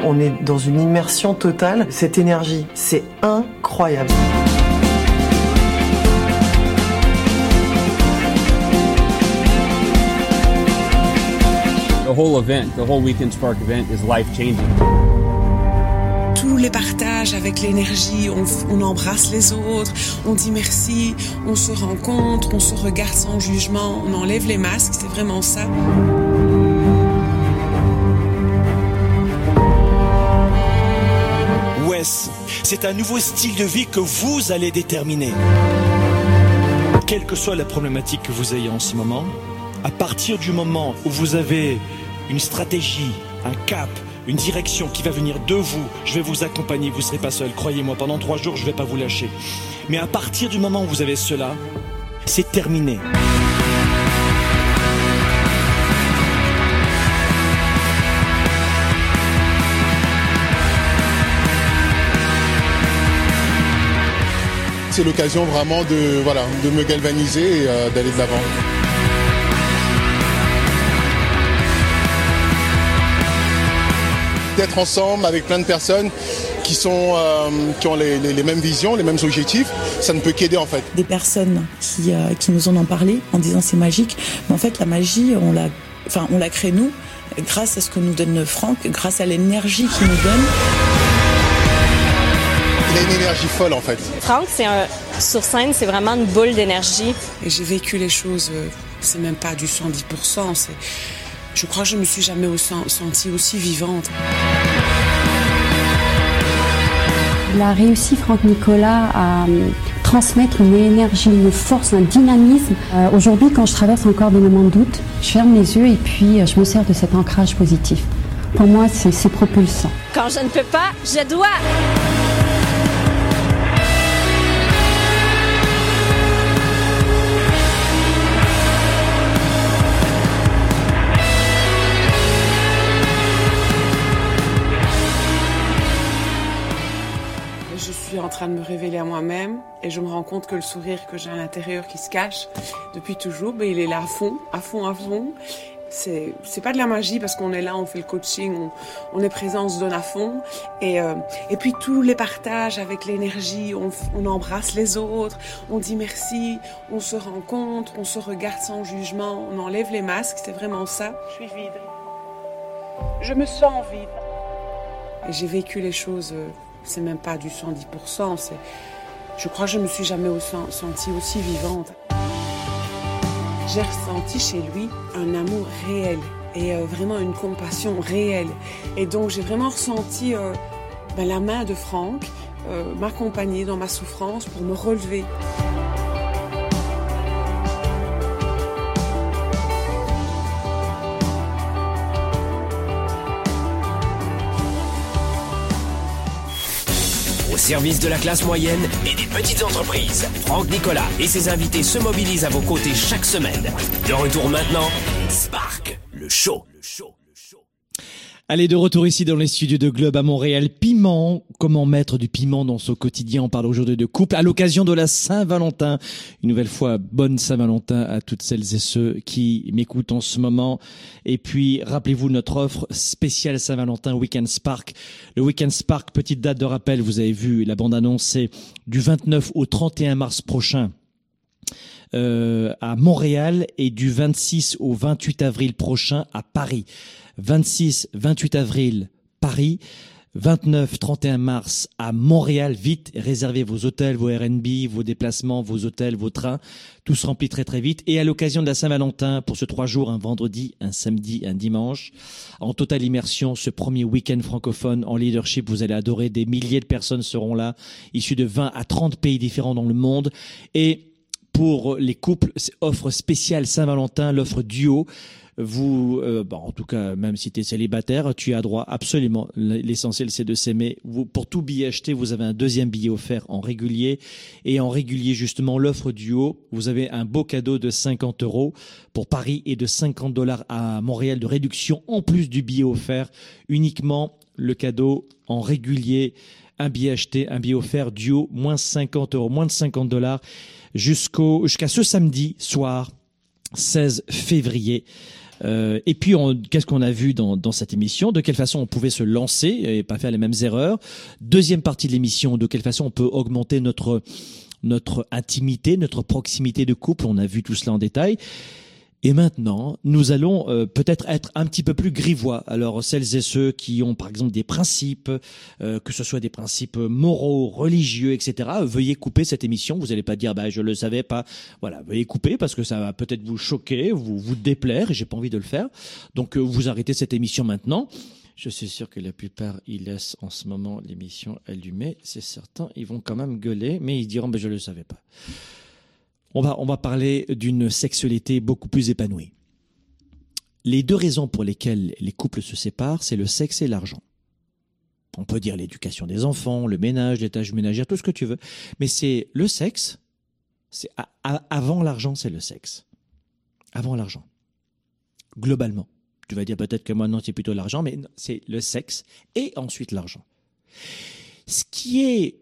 On est dans une immersion totale. Cette énergie, c'est incroyable. The whole event, the whole Weekend Spark event is life changing les partages avec l'énergie, on, embrasse les autres, on dit merci, on se rencontre, on se regarde sans jugement, on enlève les masques, c'est vraiment ça. Wes, c'est un nouveau style de vie que vous allez déterminer. Quelle que soit la problématique que vous ayez en ce moment, à partir du moment où vous avez une stratégie, un cap, une direction qui va venir de vous. Je vais vous accompagner, vous ne serez pas seul. Croyez-moi, pendant trois jours, je ne vais pas vous lâcher. Mais à partir du moment où vous avez cela, c'est terminé. C'est l'occasion vraiment de, me galvaniser et euh, d'aller de l'avant. D'être ensemble avec plein de personnes qui sont euh, qui ont les, mêmes visions, les mêmes objectifs, ça ne peut qu'aider en fait. Des personnes qui, euh, qui nous en ont parlé en disant c'est magique, mais en fait la magie on la enfin on la crée nous grâce à ce que nous donne Franck, grâce à l'énergie qu'il nous donne. Il a une énergie folle en fait. Franck, c'est un, sur scène, c'est vraiment une boule d'énergie. Et j'ai vécu les choses, euh, c'est même pas du 110%, c'est je crois que je me suis jamais sentie aussi vivante? Il a réussi, Franck Nicolas, à euh, transmettre une énergie, une force, un dynamisme. Euh, aujourd'hui, quand je traverse encore des moments de doute, je ferme les yeux et puis euh, je me sers de cet ancrage positif. Pour moi, c'est propulsant. Quand je ne peux pas, je dois. En train de me révéler à moi-même et je me rends compte que le sourire que j'ai à l'intérieur qui se cache depuis toujours, ben, il est là à fond, à fond, à fond. c'est c'est pas de la magie parce qu'on est là, on fait le coaching, on, on est présent, on se donne à fond. Et, euh, et puis tous les partages avec l'énergie, on, on embrasse les autres, on dit merci, on se rencontre, on se regarde sans jugement, on enlève les masques, c'est vraiment ça. Je suis vide. Je me sens vide. Et j'ai vécu les choses, euh, c'est même pas du 110%, c'est, je crois que je me suis jamais sentie aussi vivante. J'ai ressenti chez lui un amour réel et euh, vraiment une compassion réelle. Et donc j'ai vraiment ressenti euh, ben, la main de Franck euh, m'accompagner dans ma souffrance pour me relever. Service de la classe moyenne et des petites entreprises, Franck Nicolas et ses invités se mobilisent à vos côtés chaque semaine. De retour maintenant, Spark, le show. Allez, de retour ici dans les studios de Globe à Montréal. Piment, comment mettre du piment dans son quotidien On parle aujourd'hui de couple à l'occasion de la Saint-Valentin. Une nouvelle fois, bonne Saint-Valentin à toutes celles et ceux qui m'écoutent en ce moment. Et puis, rappelez-vous notre offre spéciale Saint-Valentin Weekend Spark. Le Weekend Spark, petite date de rappel, vous avez vu la bande annoncée du 29 au 31 mars prochain euh, à Montréal et du 26 au 28 avril prochain à Paris. 26, 28 avril, Paris. 29, 31 mars à Montréal. Vite, réservez vos hôtels, vos Airbnb, vos déplacements, vos hôtels, vos trains. Tout se remplit très très vite. Et à l'occasion de la Saint-Valentin, pour ce trois jours, un vendredi, un samedi, un dimanche, en totale immersion, ce premier week-end francophone en leadership, vous allez adorer. Des milliers de personnes seront là, issues de 20 à 30 pays différents dans le monde. Et pour les couples, offre spéciale Saint-Valentin, l'offre duo. Vous, euh, bon, en tout cas, même si tu es célibataire, tu as droit absolument. L'essentiel, c'est de s'aimer. Pour tout billet acheté, vous avez un deuxième billet offert en régulier. Et en régulier, justement, l'offre duo, vous avez un beau cadeau de 50 euros pour Paris et de 50 dollars à Montréal de réduction, en plus du billet offert. Uniquement le cadeau en régulier, un billet acheté, un billet offert duo, moins 50 euros, moins de 50 dollars jusqu'au jusqu'à ce samedi soir 16 février. Euh, et puis, qu'est-ce qu'on a vu dans, dans cette émission? De quelle façon on pouvait se lancer et pas faire les mêmes erreurs? Deuxième partie de l'émission, de quelle façon on peut augmenter notre notre intimité, notre proximité de couple? On a vu tout cela en détail. Et maintenant, nous allons euh, peut-être être un petit peu plus grivois. Alors, celles et ceux qui ont, par exemple, des principes, euh, que ce soit des principes moraux, religieux, etc., veuillez couper cette émission. Vous n'allez pas dire, bah, je le savais pas. Voilà, veuillez couper parce que ça va peut-être vous choquer, vous vous déplaire, et j'ai pas envie de le faire. Donc, euh, vous arrêtez cette émission maintenant. Je suis sûr que la plupart, ils laissent en ce moment l'émission allumée. C'est certain, ils vont quand même gueuler, mais ils diront, bah, je le savais pas. On va, on va parler d'une sexualité beaucoup plus épanouie. Les deux raisons pour lesquelles les couples se séparent, c'est le sexe et l'argent. On peut dire l'éducation des enfants, le ménage, les tâches ménagères, tout ce que tu veux. Mais c'est le sexe, c'est avant l'argent, c'est le sexe. Avant l'argent. Globalement. Tu vas dire peut-être que moi, non, c'est plutôt l'argent, mais c'est le sexe et ensuite l'argent. Ce qui est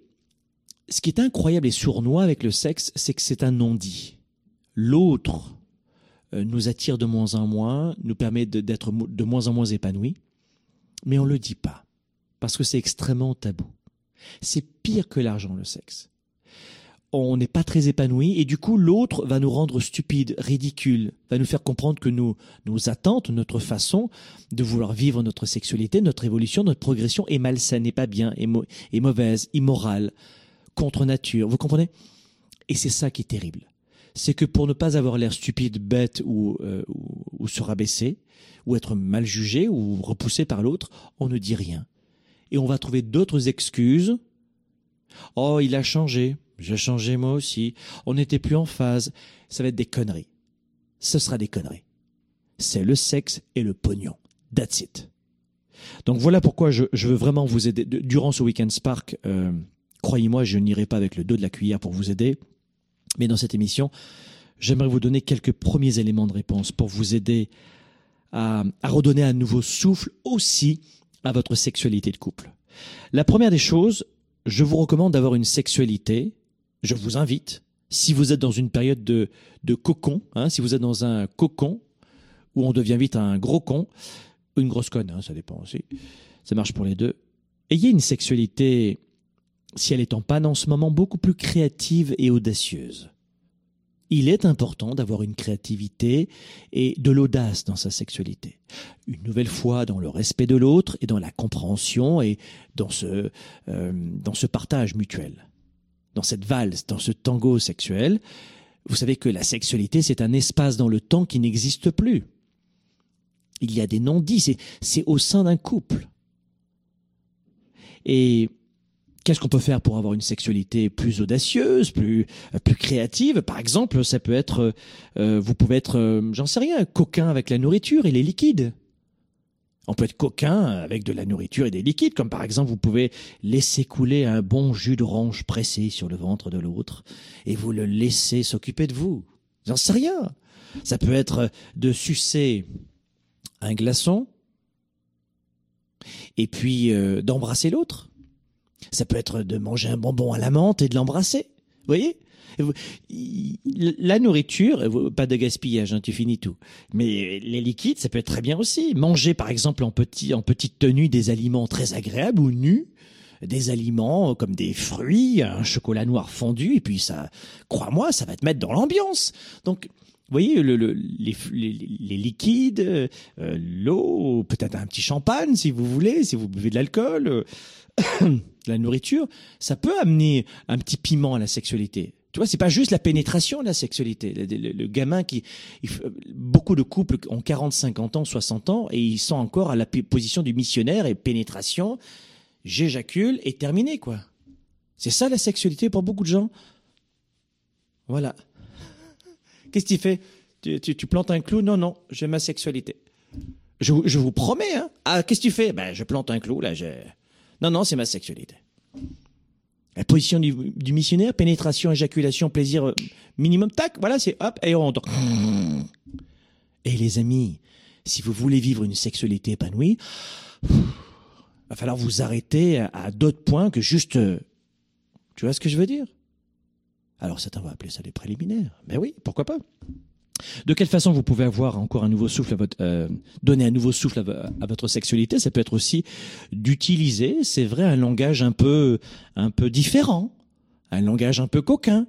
ce qui est incroyable et sournois avec le sexe, c'est que c'est un non-dit. L'autre euh, nous attire de moins en moins, nous permet d'être mo- de moins en moins épanouis, mais on ne le dit pas, parce que c'est extrêmement tabou. C'est pire que l'argent, le sexe. On n'est pas très épanoui et du coup l'autre va nous rendre stupides, ridicules, va nous faire comprendre que nous, nos attentes, notre façon de vouloir vivre notre sexualité, notre évolution, notre progression est malsaine, n'est pas bien, est, mau- est mauvaise, immorale contre nature. Vous comprenez? Et c'est ça qui est terrible. C'est que pour ne pas avoir l'air stupide, bête ou, euh, ou, se rabaisser, ou être mal jugé ou repoussé par l'autre, on ne dit rien. Et on va trouver d'autres excuses. Oh, il a changé. J'ai changé moi aussi. On n'était plus en phase. Ça va être des conneries. Ce sera des conneries. C'est le sexe et le pognon. That's it. Donc voilà pourquoi je, je veux vraiment vous aider. De- Durant ce Weekend Spark, euh, croyez-moi, je n'irai pas avec le dos de la cuillère pour vous aider. Mais dans cette émission, j'aimerais vous donner quelques premiers éléments de réponse pour vous aider à, redonner un nouveau souffle aussi à votre sexualité de couple. La première des choses, je vous recommande d'avoir une sexualité. Je vous invite, si vous êtes dans une période de, cocon, hein, si vous êtes dans un cocon où on devient vite un gros con, une grosse conne, hein, ça dépend aussi. Ça marche pour les deux. Ayez une sexualité, si elle est en panne en ce moment, beaucoup plus créative et audacieuse. Il est important d'avoir une créativité et de l'audace dans sa sexualité. Une nouvelle fois dans le respect de l'autre et dans la compréhension et dans ce, euh, dans ce partage mutuel. Dans cette valse, dans ce tango sexuel, vous savez que la sexualité, c'est un espace dans le temps qui n'existe plus. Il y a des non-dits, c'est au sein d'un couple. Et qu'est-ce qu'on peut faire pour avoir une sexualité plus audacieuse, plus euh, créative? Par exemple, ça peut être, euh, vous pouvez être, euh, j'en sais rien, coquin avec la nourriture et les liquides. On peut être coquin avec de la nourriture et des liquides, comme par exemple vous pouvez laisser couler un bon jus d'orange pressé sur le ventre de l'autre et vous le laissez s'occuper de vous. J'en sais rien. Ça peut être de sucer un glaçon et puis d'embrasser l'autre ça peut être de manger un bonbon à la menthe et de l'embrasser. Vous voyez? La nourriture, pas de gaspillage, hein, tu finis tout. Mais les liquides, ça peut être très bien aussi. Manger, par exemple, en, petit, en petite tenue, des aliments très agréables ou nus, des aliments comme des fruits, un chocolat noir fondu, et puis ça, crois-moi, ça va te mettre dans l'ambiance. Donc, vous voyez, le, les, liquides, euh, l'eau, peut-être un petit champagne si vous voulez, si vous buvez de l'alcool. la nourriture, ça peut amener un petit piment à la sexualité. Tu vois, c'est pas juste la pénétration de la sexualité. Le, gamin qui, beaucoup de couples ont 40, 50 ans, 60 ans et ils sont encore à la position du missionnaire et pénétration, j'éjacule et terminé quoi. C'est ça la sexualité pour beaucoup de gens. Voilà. Qu'est-ce que tu fais? Tu, plantes un clou? Non, non, j'ai ma sexualité. Je, je, vous promets. Hein. Ah, qu'est-ce que tu fais? Ben, je plante un clou là. J'ai non, non, c'est ma sexualité. La position du, missionnaire, pénétration, éjaculation, plaisir euh, minimum, tac, voilà, c'est hop, et on rentre. Et les amis, si vous voulez vivre une sexualité épanouie, va falloir vous arrêter à, d'autres points que juste. Euh, tu vois ce que je veux dire? Alors certains vont appeler ça des préliminaires. Mais oui, pourquoi pas? De quelle façon vous pouvez avoir encore un nouveau souffle à votre, euh, donner un nouveau souffle à, votre sexualité? Ça peut être aussi d'utiliser, c'est vrai, un langage un peu, un peu différent, un langage un peu coquin.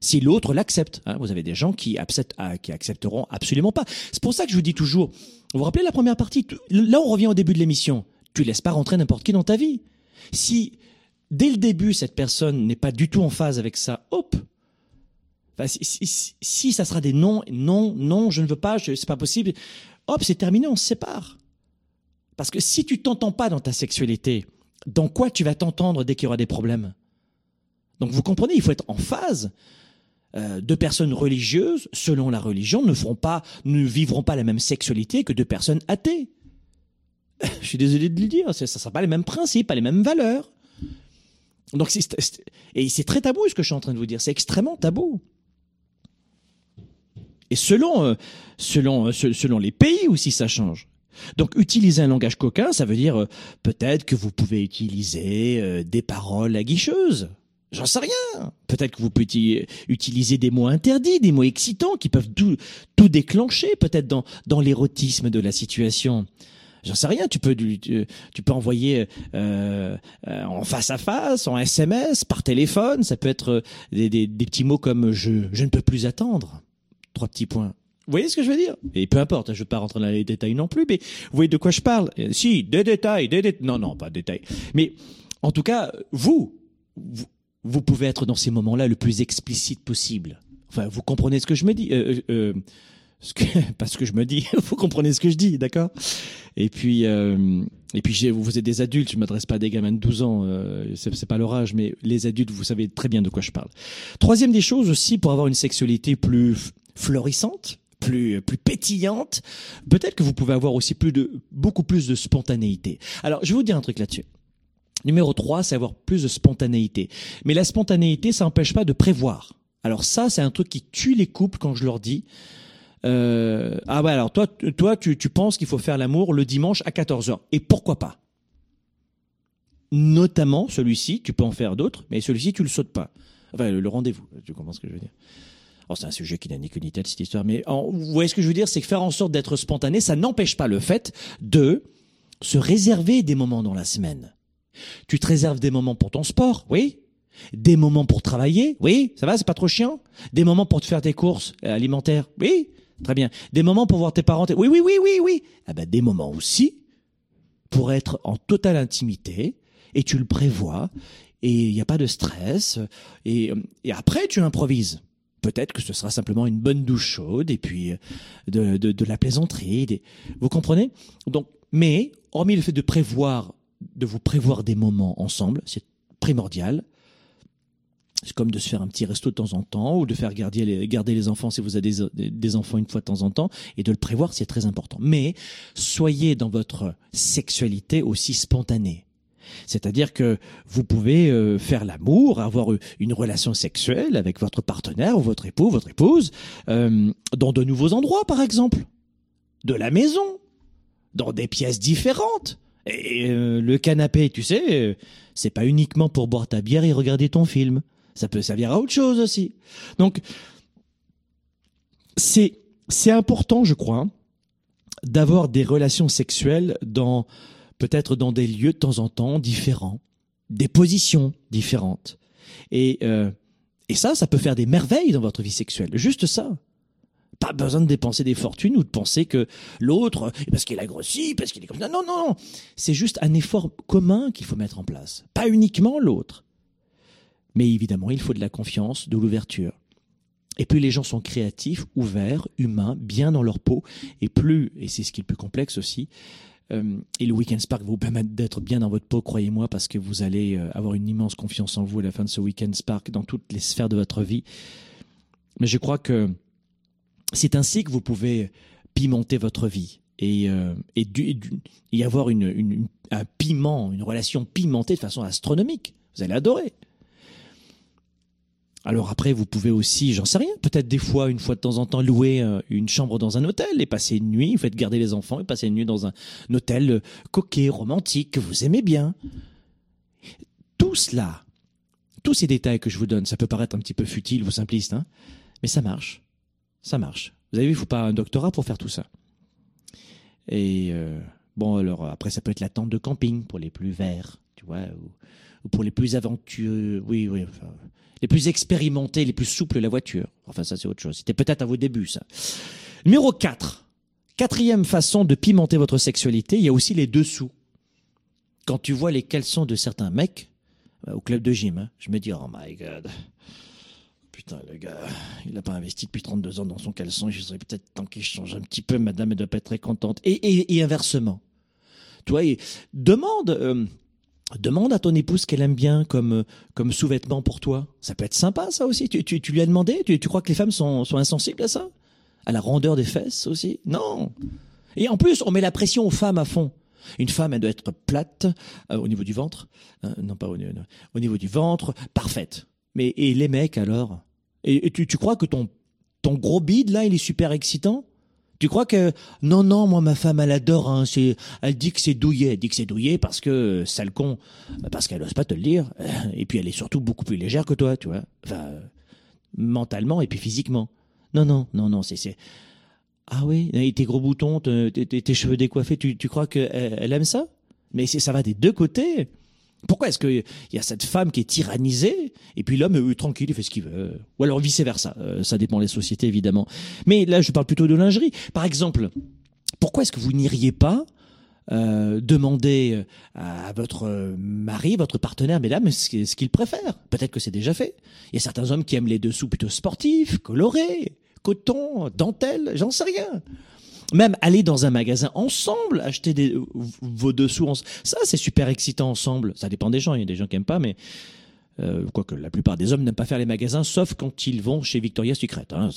Si l'autre l'accepte, hein. vous avez des gens qui, acceptent, ah, qui accepteront absolument pas. C'est pour ça que je vous dis toujours. Vous vous rappelez la première partie Là, on revient au début de l'émission. Tu laisses pas rentrer n'importe qui dans ta vie. Si dès le début cette personne n'est pas du tout en phase avec ça, hop, si, ça sera des non, non, non, je ne veux pas, c'est pas possible, hop, c'est terminé, on se sépare. Parce que si tu t'entends pas dans ta sexualité, dans quoi tu vas t'entendre dès qu'il y aura des problèmes? Donc vous comprenez, il faut être en phase. Euh, deux personnes religieuses, selon la religion, ne feront pas, ne vivront pas la même sexualité que deux personnes athées. Je suis désolé de le dire, ça ne sera pas les mêmes principes, pas les mêmes valeurs. Donc et c'est très tabou ce que je suis en train de vous dire, c'est extrêmement tabou. Et selon, euh, selon, euh, selon les pays aussi, ça change. Donc utiliser un langage coquin, ça veut dire euh, peut-être que vous pouvez utiliser des paroles aguicheuses. J'en sais rien. Peut-être que vous pouvez utiliser des mots interdits, des mots excitants qui peuvent tout, déclencher, peut-être dans, dans l'érotisme de la situation. J'en sais rien. Tu peux, tu, peux envoyer en face à face, en SMS, par téléphone. Ça peut être des, des, des petits mots comme je, je ne peux plus attendre trois petits points. Vous voyez ce que je veux dire? Et peu importe, je ne veux pas rentrer dans les détails non plus, mais vous voyez de quoi je parle? Euh, Si, des détails, des détails. Non, non, pas de détails. Mais en tout cas, vous, vous, pouvez être dans ces moments-là le plus explicite possible. Enfin, vous comprenez ce que je me dis euh, euh, ce que, Pas ce que je me dis, vous comprenez ce que je dis, d'accord? Et puis, et puis vous êtes des adultes, je ne m'adresse pas à des gamins de 12 ans, c'est pas leur âge, mais les adultes, vous savez très bien de quoi je parle. Troisième des choses aussi, pour avoir une sexualité plus florissante, plus, plus pétillante, peut-être que vous pouvez avoir aussi plus de, beaucoup plus de spontanéité. Alors, je vais vous dire un truc là-dessus. Numéro 3, c'est avoir plus de spontanéité. Mais la spontanéité, ça n'empêche pas de prévoir. Alors ça, c'est un truc qui tue les couples quand je leur dis. Euh, ah ouais, alors toi, toi tu, tu penses qu'il faut faire l'amour le dimanche à 14h. Et pourquoi pas? Notamment celui-ci, tu peux en faire d'autres, mais celui-ci, tu le sautes pas. Enfin, le, le rendez-vous, tu comprends ce que je veux dire Oh, c'est un sujet qui n'a ni queue ni tête, cette histoire. Mais en- vous voyez ce que je veux dire, c'est que faire en sorte d'être spontané, ça n'empêche pas le fait de se réserver des moments dans la semaine. Tu te réserves des moments pour ton sport, oui. Des moments pour travailler, oui. Ça va, c'est pas trop chiant. Des moments pour te faire tes courses euh, alimentaires, oui. Très bien. Des moments pour voir tes parents, oui, oui, oui, oui, oui. Ah ben, des moments aussi pour être en totale intimité et tu le prévois et il n'y a pas de stress et, et après tu improvises. Peut-être que ce sera simplement une bonne douche chaude et puis euh, de, de, la plaisanterie. Vous comprenez? Donc, mais hormis le fait de prévoir, de vous prévoir des moments ensemble, c'est primordial. C'est comme de se faire un petit resto de temps en temps ou de faire garder les, garder les enfants si vous avez des, des enfants une fois de temps en temps et de le prévoir, c'est très important. Mais soyez dans votre sexualité aussi spontanée. C'est-à-dire que vous pouvez euh, faire l'amour, avoir euh, une relation sexuelle avec votre partenaire ou votre époux, votre épouse, euh, dans de nouveaux endroits, par exemple, de la maison, dans des pièces différentes. Et le canapé, tu sais, c'est pas uniquement pour boire ta bière et regarder ton film. Ça peut servir à autre chose aussi. Donc, c'est c'est important, je crois, d'avoir des relations sexuelles dans peut-être dans des lieux de temps en temps différents, des positions différentes. Et euh, et ça, ça peut faire des merveilles dans votre vie sexuelle. Juste ça. Pas besoin de dépenser des fortunes ou de penser que l'autre, parce qu'il a grossi, parce qu'il est comme ça. Non, non, non. C'est juste un effort commun qu'il faut mettre en place. Pas uniquement l'autre. Mais évidemment, il faut de la confiance, de l'ouverture. Et plus les gens sont créatifs, ouverts, humains, bien dans leur peau, et plus, et c'est ce qui est le plus complexe aussi, et le Weekend Spark vous permettre d'être bien dans votre peau, croyez-moi, parce que vous allez euh, avoir une immense confiance en vous à la fin de ce Weekend Spark dans toutes les sphères de votre vie. Mais je crois que c'est ainsi que vous pouvez pimenter votre vie et, euh, et, y avoir une- une- un piment, une relation pimentée de façon astronomique. Vous allez adorer. Alors après, vous pouvez aussi, j'en sais rien, peut-être des fois, une fois de temps en temps, louer euh, une chambre dans un hôtel et passer une nuit, vous faites garder les enfants et passer une nuit dans un, hôtel euh, coquet, romantique, que vous aimez bien. Tout cela, tous ces détails que je vous donne, ça peut paraître un petit peu futile ou simpliste, hein, mais ça marche. Ça marche. Vous avez vu, il faut pas un doctorat pour faire tout ça. Et euh, bon, alors après, ça peut être la tente de camping pour les plus verts, tu vois, ou, ou pour les plus aventureux, oui, oui, enfin, les plus expérimentés, les plus souples, la voiture. Enfin, ça, c'est autre chose. C'était peut-être à vos débuts, ça. Numéro 4. Quatrième façon de pimenter votre sexualité, il y a aussi les dessous. Quand tu vois les caleçons de certains mecs euh, au club de gym, hein, je me dis, oh my god. Putain, le gars, il n'a pas investi depuis 32 ans dans son caleçon. Je serais peut-être temps qu'il change un petit peu. Madame, elle doit pas être très contente. Et, inversement. Toi, et demande, euh, demande à ton épouse qu'elle aime bien comme, euh, comme sous-vêtement pour toi. Ça peut être sympa, ça aussi. Tu, tu, tu lui as demandé? Tu, tu crois que les femmes sont, sont insensibles à ça? À la rondeur des fesses aussi? Non. Et en plus, on met la pression aux femmes à fond. Une femme, elle doit être plate euh, au niveau du ventre. Euh, non, pas au, niveau- au niveau du ventre, parfaite. Mais et les mecs alors? Et, et tu, tu crois que ton ton gros bide là, il est super excitant? Tu crois que non non, moi ma femme elle adore hein, c'est elle dit que c'est douillet, elle dit que c'est douillet parce que sale con parce qu'elle ose pas te le dire et puis elle est surtout beaucoup plus légère que toi, tu vois. Enfin euh, mentalement et puis physiquement. Non non, non non, c'est c'est ah oui, et tes gros boutons, te- tes, tes- cheveux décoiffés, tu, tu crois qu'elle elle aime ça? Mais ça va des deux côtés. Pourquoi est-ce qu'il y a cette femme qui est tyrannisée et puis l'homme, euh, tranquille, il fait ce qu'il veut? Ou alors vice-versa. Euh, ça dépend des sociétés, évidemment. Mais là, je parle plutôt de lingerie. Par exemple, pourquoi est-ce que vous n'iriez pas euh, demander à votre mari, votre partenaire, mesdames, ce qu'il préfère? Peut-être que c'est déjà fait. Il y a certains hommes qui aiment les dessous plutôt sportifs, colorés, coton, dentelle, j'en sais rien. Même aller dans un magasin ensemble, acheter des, vos dessous, en- ça c'est super excitant ensemble. Ça dépend des gens, il y a des gens qui aiment pas, mais euh, quoique la plupart des hommes n'aiment pas faire les magasins, sauf quand ils vont chez Victoria's Secret. hein.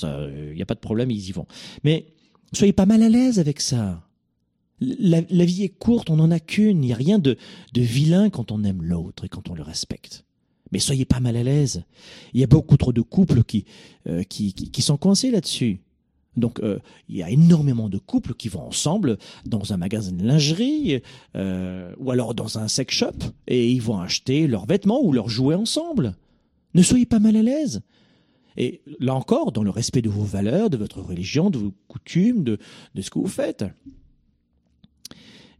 Il n'y a pas de problème, ils y vont. Mais soyez pas mal à l'aise avec ça. La, la vie est courte, on n'en a qu'une. Il n'y a rien de, de vilain quand on aime l'autre et quand on le respecte. Mais soyez pas mal à l'aise. Il y a beaucoup trop de couples qui, euh, qui, qui, qui sont coincés là-dessus. Donc, euh, il y a énormément de couples qui vont ensemble dans un magasin de lingerie euh, ou alors dans un sex shop et ils vont acheter leurs vêtements ou leurs jouets ensemble. Ne soyez pas mal à l'aise. Et là encore, dans le respect de vos valeurs, de votre religion, de vos coutumes, de, ce que vous faites.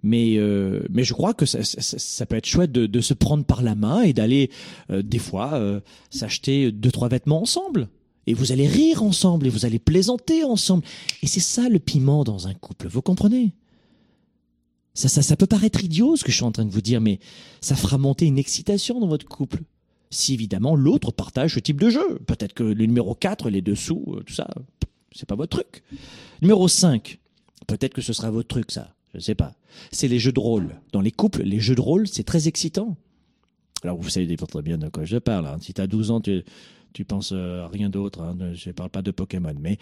Mais, euh, je crois que ça, peut être chouette de, se prendre par la main et d'aller des fois s'acheter deux trois vêtements ensemble. Et vous allez rire ensemble et vous allez plaisanter ensemble. Et c'est ça le piment dans un couple. Vous comprenez? Ça, ça, peut paraître idiot ce que je suis en train de vous dire, mais ça fera monter une excitation dans votre couple. Si évidemment l'autre partage ce type de jeu. Peut-être que le numéro 4, les dessous, tout ça, c'est pas votre truc. Numéro 5, peut-être que ce sera votre truc, ça. Je sais pas. C'est les jeux de rôle. Dans les couples, les jeux de rôle, c'est très excitant. Alors, vous savez très bien de quoi je parle. Hein. Si tu as 12 ans, tu, tu penses à rien d'autre. Hein. Je parle pas de Pokémon. Mais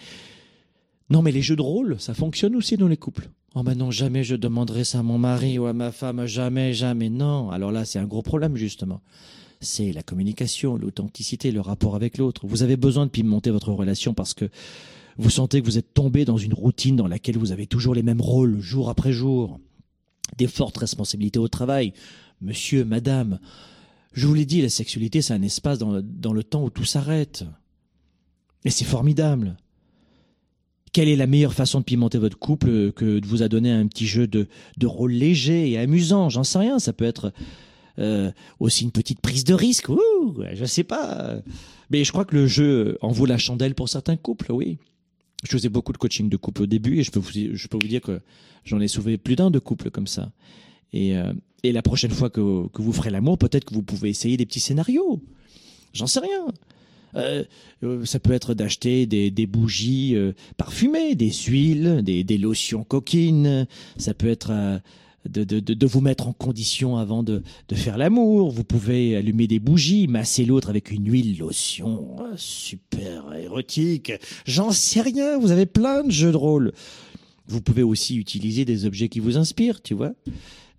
non, mais les jeux de rôle, ça fonctionne aussi dans les couples. Oh ben non, jamais je demanderai ça à mon mari ou à ma femme, jamais, jamais. Non. Alors là, c'est un gros problème, justement. C'est la communication, l'authenticité, le rapport avec l'autre. Vous avez besoin de pimenter votre relation parce que vous sentez que vous êtes tombé dans une routine dans laquelle vous avez toujours les mêmes rôles, jour après jour. Des fortes responsabilités au travail. Monsieur, madame. Je vous l'ai dit, la sexualité, c'est un espace dans le, temps où tout s'arrête. Et c'est formidable. Quelle est la meilleure façon de pimenter votre couple que de vous a donné un petit jeu de, de rôle léger et amusant? J'en sais rien, ça peut être euh, aussi une petite prise de risque, Ouh, je sais pas. Mais je crois que le jeu en vaut la chandelle pour certains couples, oui. Je faisais beaucoup de coaching de couple au début et je peux vous, je peux vous dire que j'en ai sauvé plus d'un de couples comme ça. Et, euh, et la prochaine fois que, vous ferez l'amour, peut-être que vous pouvez essayer des petits scénarios. J'en sais rien. Euh, ça peut être d'acheter des, bougies euh, parfumées, des huiles, des, lotions coquines. Ça peut être euh, de, vous mettre en condition avant de, faire l'amour. Vous pouvez allumer des bougies, masser l'autre avec une huile lotion. Super érotique. J'en sais rien. Vous avez plein de jeux de rôle. Vous pouvez aussi utiliser des objets qui vous inspirent, tu vois.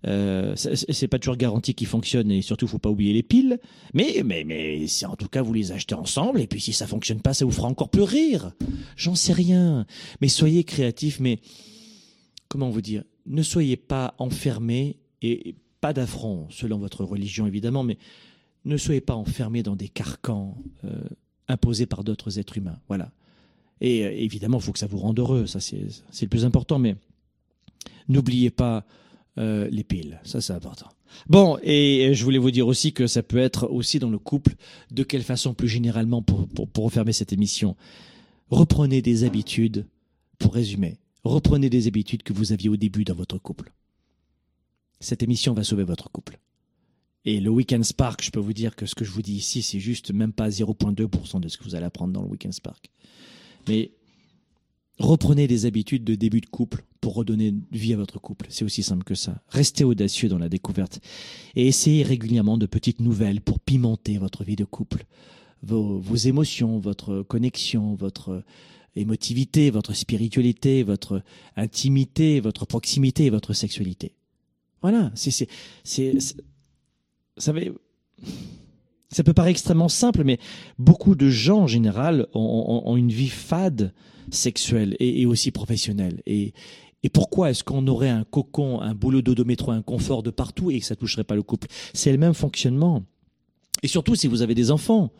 Euh, c'est pas toujours garanti qu'ils fonctionnent et surtout faut pas oublier les piles. Mais mais mais c'est en tout cas vous les achetez ensemble et puis si ça fonctionne pas ça vous fera encore plus rire. J'en sais rien. Mais soyez créatifs. Mais comment vous dire? Ne soyez pas enfermés et pas d'affront selon votre religion évidemment, mais ne soyez pas enfermés dans des carcans euh, imposés par d'autres êtres humains. Voilà. Et euh, évidemment, il faut que ça vous rende heureux. Ça c'est le plus important. Mais n'oubliez pas euh, les piles. Ça, c'est important. Bon, et je voulais vous dire aussi que ça peut être aussi dans le couple. De quelle façon, plus généralement, pour, pour, pour refermer cette émission, reprenez des habitudes, pour résumer, reprenez des habitudes que vous aviez au début dans votre couple. Cette émission va sauver votre couple. Et le Weekend Spark, je peux vous dire que ce que je vous dis ici, c'est juste même pas 0,2% de ce que vous allez apprendre dans le Weekend Spark. Mais Reprenez des habitudes de début de couple pour redonner vie à votre couple. C'est aussi simple que ça. Restez audacieux dans la découverte et essayez régulièrement de petites nouvelles pour pimenter votre vie de couple. Vos, émotions, votre connexion, votre émotivité, votre spiritualité, votre intimité, votre proximité et votre sexualité. Voilà, c'est ça ça peut paraître extrêmement simple, mais beaucoup de gens en général ont une vie fade sexuelle et, aussi professionnelle. Et, et pourquoi est-ce qu'on aurait un cocon, un boulot d'odométro, un confort de partout et que ça toucherait pas le couple? C'est le même fonctionnement. Et surtout si vous avez des enfants.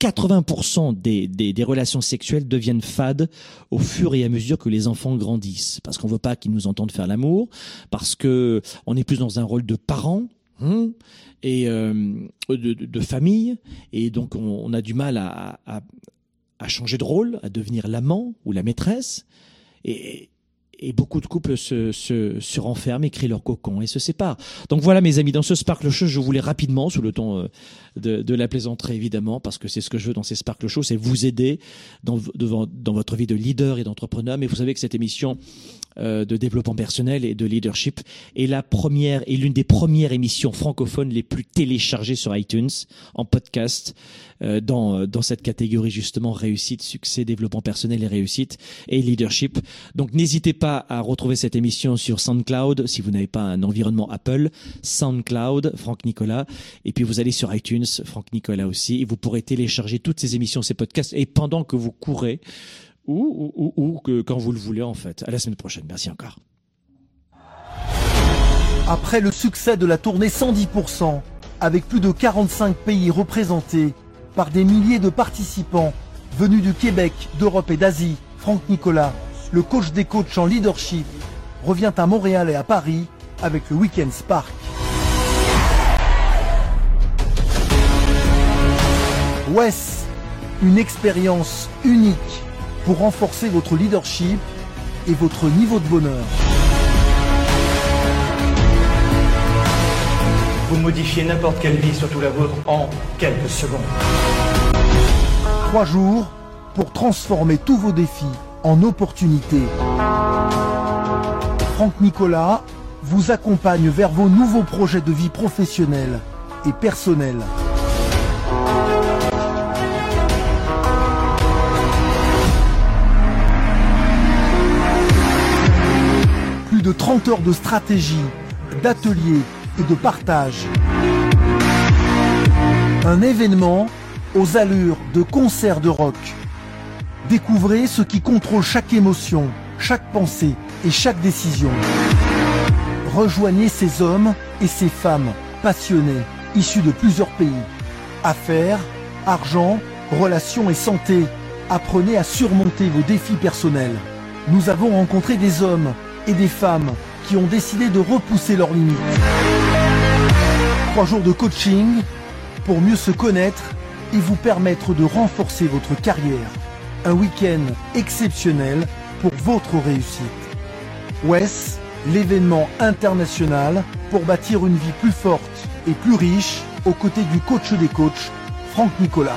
80% des, des, relations sexuelles deviennent fades au fur et à mesure que les enfants grandissent. Parce qu'on veut pas qu'ils nous entendent faire l'amour, parce que on est plus dans un rôle de parent, hein, et euh, de, famille, et donc on, a du mal à, à changer de rôle, à devenir l'amant ou la maîtresse. Et, et beaucoup de couples se, se, renferment et créent leur cocon et se séparent. Donc voilà mes amis, dans ce Sparkle Show, je voulais rapidement, sous le ton de, de la plaisanterie évidemment, parce que c'est ce que je veux dans ces Sparkle Show, c'est vous aider dans, dans, votre vie de leader et d'entrepreneur. Mais vous savez que cette émission euh, de développement personnel et de leadership est la première et l'une des premières émissions francophones les plus téléchargées sur iTunes en podcast euh, dans, dans cette catégorie justement réussite, succès, développement personnel et réussite et leadership. Donc n'hésitez pas à retrouver cette émission sur SoundCloud si vous n'avez pas un environnement Apple, SoundCloud, Franck Nicolas, et puis vous allez sur iTunes, Franck Nicolas aussi, et vous pourrez télécharger toutes ces émissions, ces podcasts, et pendant que vous courez, ou, que quand vous le voulez en fait. À la semaine prochaine. Merci encore. Après le succès de la tournée 110%, avec plus de 45 pays représentés par des milliers de participants Venu du Québec, d'Europe et d'Asie, Franck Nicolas, le coach des coachs en leadership, revient à Montréal et à Paris avec le Weekend Spark. WES, une expérience unique pour renforcer votre leadership et votre niveau de bonheur. Vous modifiez n'importe quelle vie, surtout la vôtre, en quelques secondes. Trois jours pour transformer tous vos défis en opportunités. Franck Nicolas vous accompagne vers vos nouveaux projets de vie professionnels et personnels. De 30 heures de stratégie, d'ateliers et de partage. Un événement aux allures de concert de rock. Découvrez ce qui contrôle chaque émotion, chaque pensée et chaque décision. Rejoignez ces hommes et ces femmes passionnés, issus de plusieurs pays. Affaires, argent, relations et santé. Apprenez à surmonter vos défis personnels. Nous avons rencontré des hommes et des femmes qui ont décidé de repousser leurs limites. Trois jours de coaching pour mieux se connaître et vous permettre de renforcer votre carrière. Un week-end exceptionnel pour votre réussite. WES, l'événement international pour bâtir une vie plus forte et plus riche aux côtés du coach des coachs, Franck Nicolas.